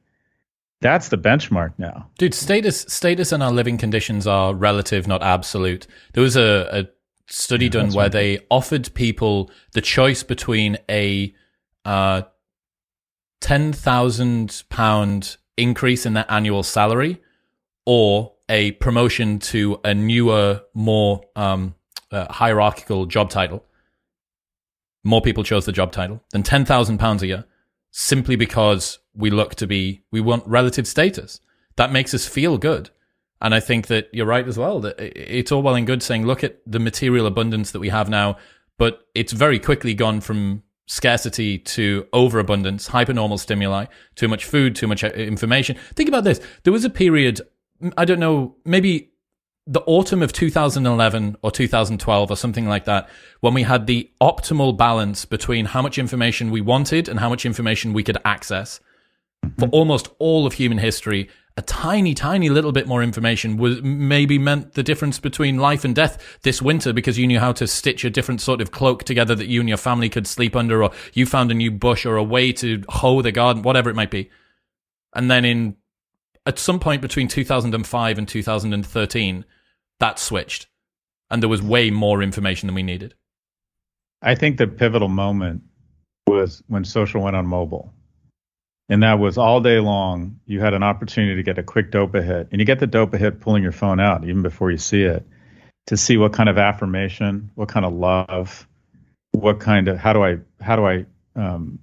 Speaker 2: That's the benchmark now.
Speaker 1: Dude, status status and our living conditions are relative, not absolute. There was a, a study yeah, done where right. they offered people the choice between a uh, ten thousand pound increase in their annual salary or a promotion to a newer, more um, uh, hierarchical job title. More people chose the job title than ten thousand pounds a year, simply because we look to be we want relative status. That makes us feel good. And I think that you're right as well. That it's all well and good saying, look at the material abundance that we have now, but it's very quickly gone from scarcity to overabundance, hypernormal stimuli, too much food, too much uh, information. Think about this. There was a period, I don't know, maybe the autumn of 2011 or 2012 or something like that, when we had the optimal balance between how much information we wanted and how much information we could access. For almost all of human history, a tiny, tiny little bit more information was maybe meant the difference between life and death this winter because you knew how to stitch a different sort of cloak together that you and your family could sleep under, or you found a new bush or a way to hoe the garden, whatever it might be. And then in at some point between 2005 and 2013, that switched, and there was way more information than we needed.
Speaker 2: I think the pivotal moment was when social went on mobile. And that was all day long. You had an opportunity to get a quick dopa hit. And you get the dopa hit pulling your phone out even before you see it to see what kind of affirmation, what kind of love, what kind of, how do I, how do I um,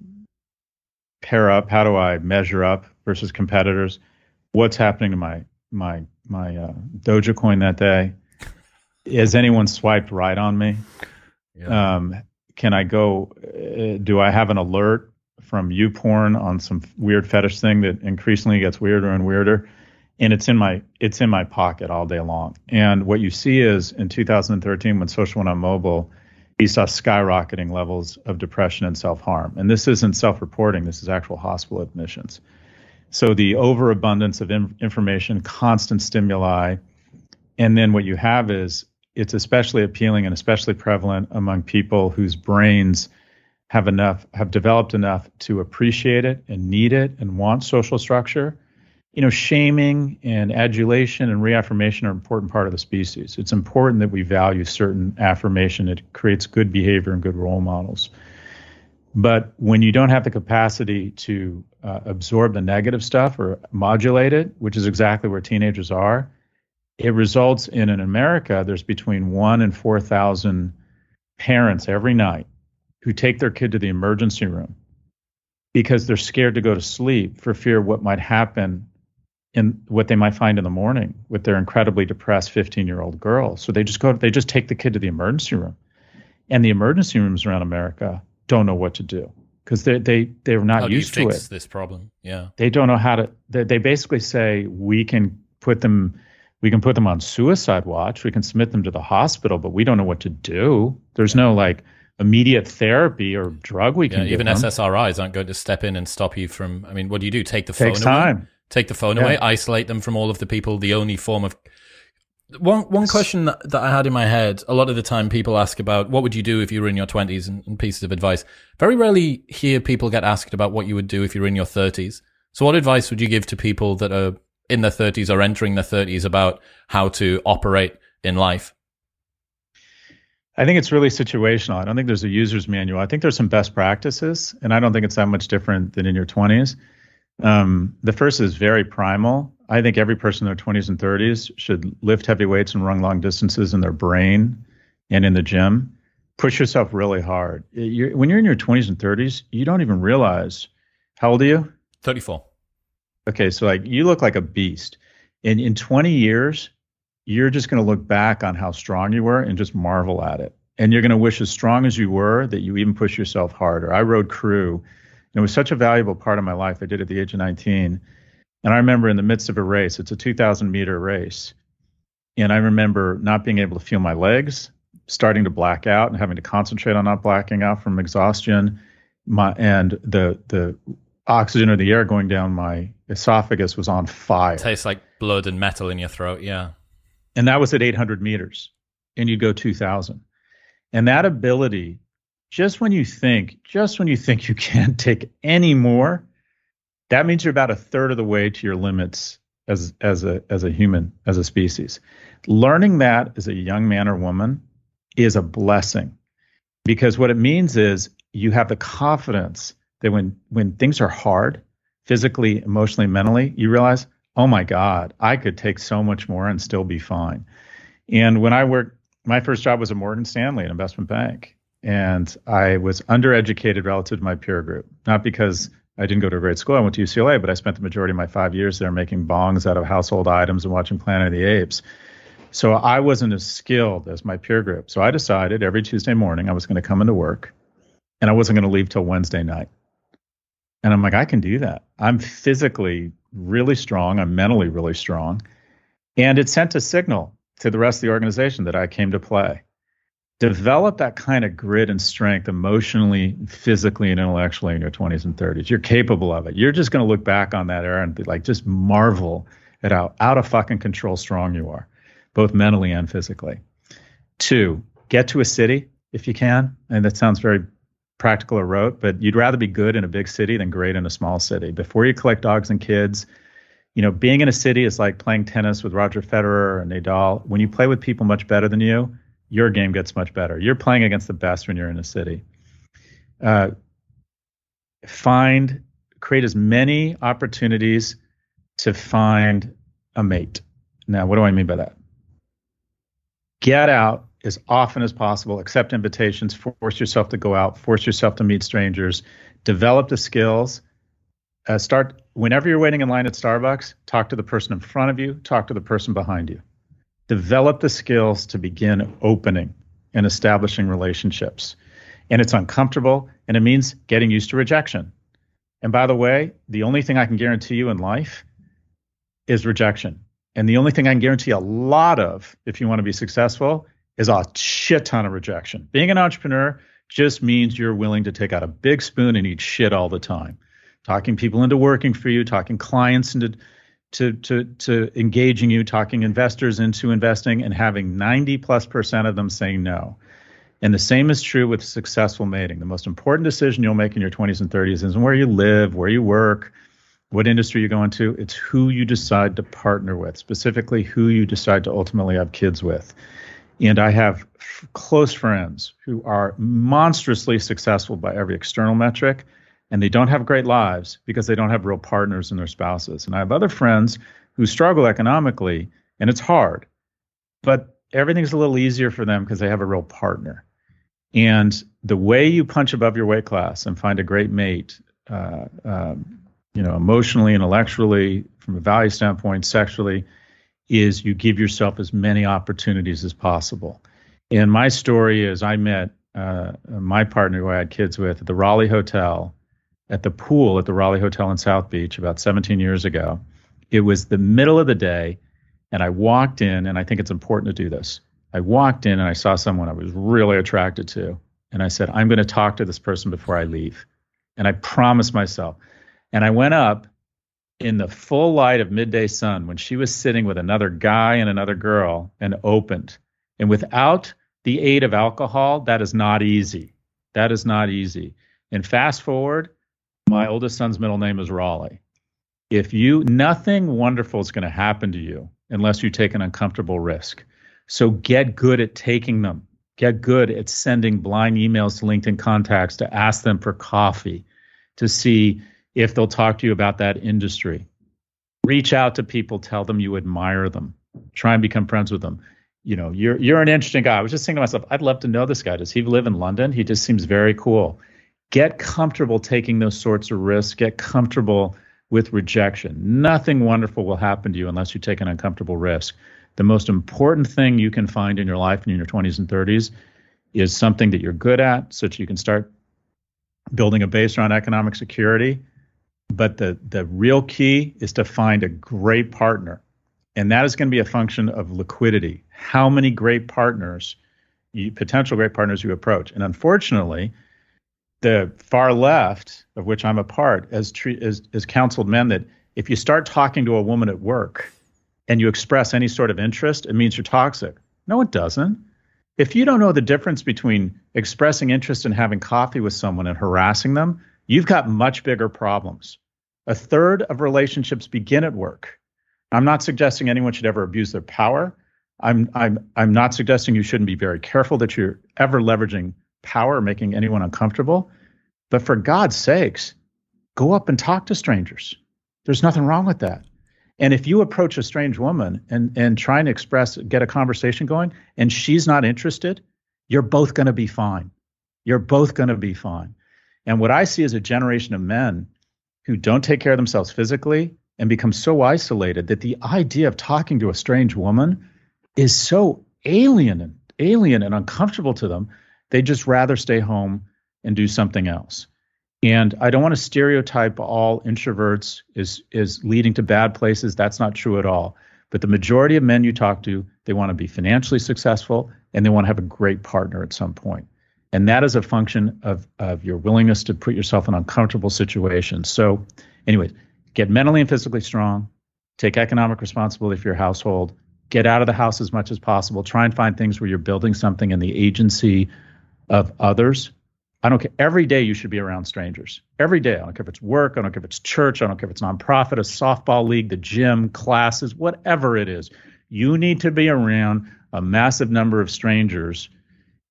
Speaker 2: pair up? How do I measure up versus competitors? What's happening to my, my my uh, Dogecoin that day. Has anyone swiped right on me? Yeah. Um, can I go? Uh, do I have an alert from YouPorn on some weird fetish thing that increasingly gets weirder and weirder? And it's in my it's in my pocket all day long. And what you see is in 2013 when social went on mobile, you saw skyrocketing levels of depression and self harm. And this isn't self reporting. This is actual hospital admissions. So the overabundance of in- information, constant stimuli, and then what you have is it's especially appealing and especially prevalent among people whose brains have enough have developed enough to appreciate it and need it and want social structure. You know shaming and adulation and reaffirmation are an important part of the species. It's important that we value certain affirmation. It creates good behavior and good role models. But when you don't have the capacity to uh, absorb the negative stuff or modulate it, which is exactly where teenagers are, it results in in America there's between one and four thousand parents every night who take their kid to the emergency room because they're scared to go to sleep for fear of what might happen in what they might find in the morning with their incredibly depressed 15 year old girl. So they just go, they just take the kid to the emergency room. And the emergency rooms around America don't know what to do because they they they're not
Speaker 1: how
Speaker 2: used to it.
Speaker 1: This problem, yeah.
Speaker 2: They don't know how to. They, they basically say we can put them, we can put them on suicide watch. We can submit them to the hospital, but we don't know what to do. There's yeah. no like immediate therapy or drug we can.
Speaker 1: Yeah, even
Speaker 2: them.
Speaker 1: SSRIs aren't going to step in and stop you from. I mean, what do you do? Take the
Speaker 2: phone
Speaker 1: Takes
Speaker 2: away. Time.
Speaker 1: Take the phone yeah. away. Isolate them from all of the people. The only form of one one question that, that, I had in my head, a lot of the time people ask about what would you do if you were in your 20s and, and, pieces of advice. Very rarely hear people get asked about what you would do if you were in your 30s. So what advice would you give to people that are in their 30s or entering their 30s about how to operate in life?
Speaker 2: I think it's really situational. I don't think there's a user's manual. I think there's some best practices, and I don't think it's that much different than in your 20s. Um, the first is very primal. I think every person in their 20s and 30s should lift heavy weights and run long distances in their brain and in the gym. Push yourself really hard. You're, when you're in your 20s and 30s, you don't even realize how old are you?
Speaker 1: 34.
Speaker 2: Okay, so like you look like a beast. In in 20 years, you're just going to look back on how strong you were and just marvel at it. And you're going to wish as strong as you were that you even push yourself harder. I rode crew and it was such a valuable part of my life. I did at the age of 19. And I remember in the midst of a race, it's a 2,000 meter race. And I remember not being able to feel my legs, starting to black out and having to concentrate on not blacking out from exhaustion. My, and the, the oxygen or the air going down my esophagus was on fire. It
Speaker 1: tastes like blood and metal in your throat. Yeah.
Speaker 2: And that was at 800 meters. And you'd go 2,000. And that ability just when you think, just when you think you can't take any more, that means you're about a third of the way to your limits as as a as a human, as a species. Learning that as a young man or woman is a blessing because what it means is you have the confidence that when when things are hard, physically, emotionally, mentally, you realize, oh my God, I could take so much more and still be fine. And when I worked, my first job was at Morgan Stanley, an investment bank and I was undereducated relative to my peer group. Not because I didn't go to a great school, I went to UCLA, but I spent the majority of my five years there making bongs out of household items and watching Planet of the Apes. So I wasn't as skilled as my peer group. So I decided every Tuesday morning I was going to come into work and I wasn't going to leave till Wednesday night. And I'm like, I can do that. I'm physically really strong. I'm mentally really strong. And it sent a signal to the rest of the organization that I came to play. Develop that kind of grit and strength emotionally, physically, and intellectually in your 20s and 30s. You're capable of it. You're just going to look back on that era and be like, just marvel at how out of fucking control strong you are, both mentally and physically. Two, get to a city if you can. And that sounds very practical or rote, but you'd rather be good in a big city than great in a small city. Before you collect dogs and kids, you know, being in a city is like playing tennis with Roger Federer or Nadal. When you play with people much better than you, your game gets much better. You're playing against the best when you're in a city. Uh, find, create as many opportunities to find a mate. Now, what do I mean by that? Get out as often as possible, accept invitations, force yourself to go out, force yourself to meet strangers, develop the skills. Uh, start whenever you're waiting in line at Starbucks, talk to the person in front of you, talk to the person behind you. Develop the skills to begin opening and establishing relationships. And it's uncomfortable and it means getting used to rejection. And by the way, the only thing I can guarantee you in life is rejection. And the only thing I can guarantee a lot of, if you want to be successful, is a shit ton of rejection. Being an entrepreneur just means you're willing to take out a big spoon and eat shit all the time. Talking people into working for you, talking clients into to to to engaging you, talking investors into investing, and having 90 plus percent of them saying no. And the same is true with successful mating. The most important decision you'll make in your 20s and 30s isn't where you live, where you work, what industry you go into. It's who you decide to partner with, specifically who you decide to ultimately have kids with. And I have f- close friends who are monstrously successful by every external metric, and they don't have great lives because they don't have real partners in their spouses. And I have other friends who struggle economically, and it's hard, but everything's a little easier for them because they have a real partner. And the way you punch above your weight class and find a great mate, uh, um, you know, emotionally, intellectually, from a value standpoint, sexually, is you give yourself as many opportunities as possible. And my story is I met uh, my partner who I had kids with at the Raleigh Hotel, at the pool at the Raleigh Hotel in South Beach about 17 years ago. It was the middle of the day, and I walked in, and I think it's important to do this. I walked in and I saw someone I was really attracted to, and I said, I'm going to talk to this person before I leave. And I promised myself. And I went up in the full light of midday sun when she was sitting with another guy and another girl and opened. And without the aid of alcohol, that is not easy. That is not easy. And fast forward, my oldest son's middle name is Raleigh. If you, nothing wonderful is going to happen to you unless you take an uncomfortable risk. So get good at taking them. Get good at sending blind emails to LinkedIn contacts to ask them for coffee, to see if they'll talk to you about that industry. Reach out to people, tell them you admire them, try and become friends with them. You know, you're you're an interesting guy. I was just thinking to myself, I'd love to know this guy. Does he live in London? He just seems very cool. Get comfortable taking those sorts of risks. Get comfortable with rejection. Nothing wonderful will happen to you unless you take an uncomfortable risk. The most important thing you can find in your life in your 20s and 30s is something that you're good at so that you can start building a base around economic security but the the real key is to find a great partner, and that is going to be a function of liquidity. How many great partners, you, potential great partners, you approach, and unfortunately, the far left, of which I'm a part, has, tre- counseled men that if you start talking to a woman at work and you express any sort of interest, it means you're toxic. No, it doesn't. If you don't know the difference between expressing interest and having coffee with someone and harassing them, you've got much bigger problems. A third of relationships begin at work. I'm not suggesting anyone should ever abuse their power. I'm I'm I'm not suggesting you shouldn't be very careful that you're ever leveraging power, making anyone uncomfortable. But for God's sakes, go up and talk to strangers. There's nothing wrong with that. And if you approach a strange woman and and try and express, get a conversation going, and she's not interested, you're both going to be fine. You're both going to be fine. And what I see is a generation of men who don't take care of themselves physically and become so isolated that the idea of talking to a strange woman is so alien and alien and uncomfortable to them, they just rather stay home and do something else. And I don't want to stereotype all introverts is is leading to bad places. That's not true at all. But the majority of men you talk to, they want to be financially successful and they want to have a great partner at some point. And that is a function of, of your willingness to put yourself in uncomfortable situations. So, anyways, get mentally and physically strong, take economic responsibility for your household, get out of the house as much as possible, try and find things where you're building something in the agency of others. I don't care. Every day you should be around strangers. Every day. I don't care if it's work. I don't care if it's church. I don't care if it's nonprofit, a softball league, the gym, classes, whatever it is. You need to be around a massive number of strangers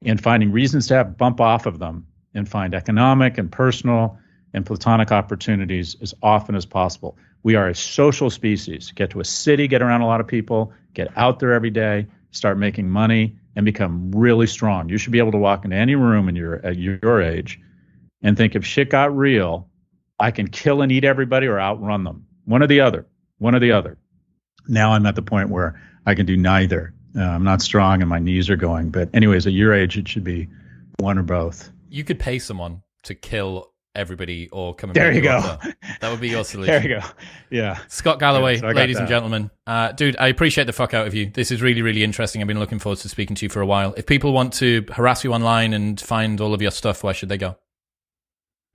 Speaker 2: and finding reasons to have bump off of them and find economic and personal and platonic opportunities as often as possible. We are a social species. Get to a city, get around a lot of people, get out there every day, start making money, and become really strong. You should be able to walk into any room in your at your age and think if shit got real, I can kill and eat everybody or outrun them. One or the other. One or the other. Now I'm at the point where I can do neither. Uh, I'm not strong and my knees are going. But, anyways, at your age, it should be one or both.
Speaker 1: You could pay someone to kill everybody or come and
Speaker 2: there you go.
Speaker 1: that would be your solution.
Speaker 2: There you go. Yeah.
Speaker 1: Scott galloway yeah, so ladies and gentlemen. Uh, dude i appreciate the fuck out of you. This is really really interesting. I've been looking forward to speaking to you for a while. If people want to harass you online and find all of your stuff where should they go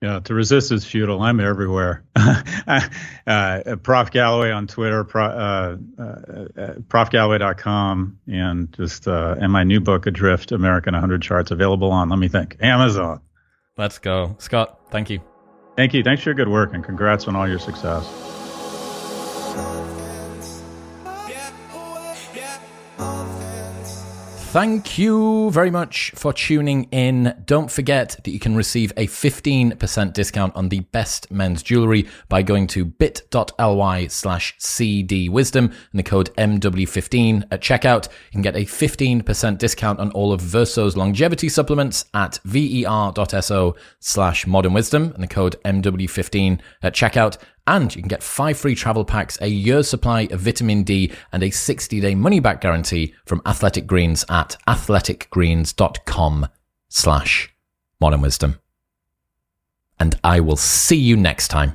Speaker 2: yeah, to resist is futile. I'm everywhere. uh, Prof Galloway on Twitter, pro, uh, uh, uh profgalloway.com, and just uh, and my new book, Adrift: America in 100 Charts, available on. Let me think, Amazon.
Speaker 1: Let's go, Scott. Thank you.
Speaker 2: Thank you. Thanks for your good work, and congrats on all your success.
Speaker 1: Thank you very much for tuning in. Don't forget that you can receive a 15% discount on the best men's jewelry by going to bit.ly slash cdwisdom and the code MW15 at checkout. You can get a 15% discount on all of Verso's longevity supplements at ver.so slash modern wisdom and the code MW15 at checkout. And you can get five free travel packs, a year's supply of vitamin D, and a 60 day money back guarantee from Athletic Greens at athleticgreens.com slash modern wisdom. And I will see you next time.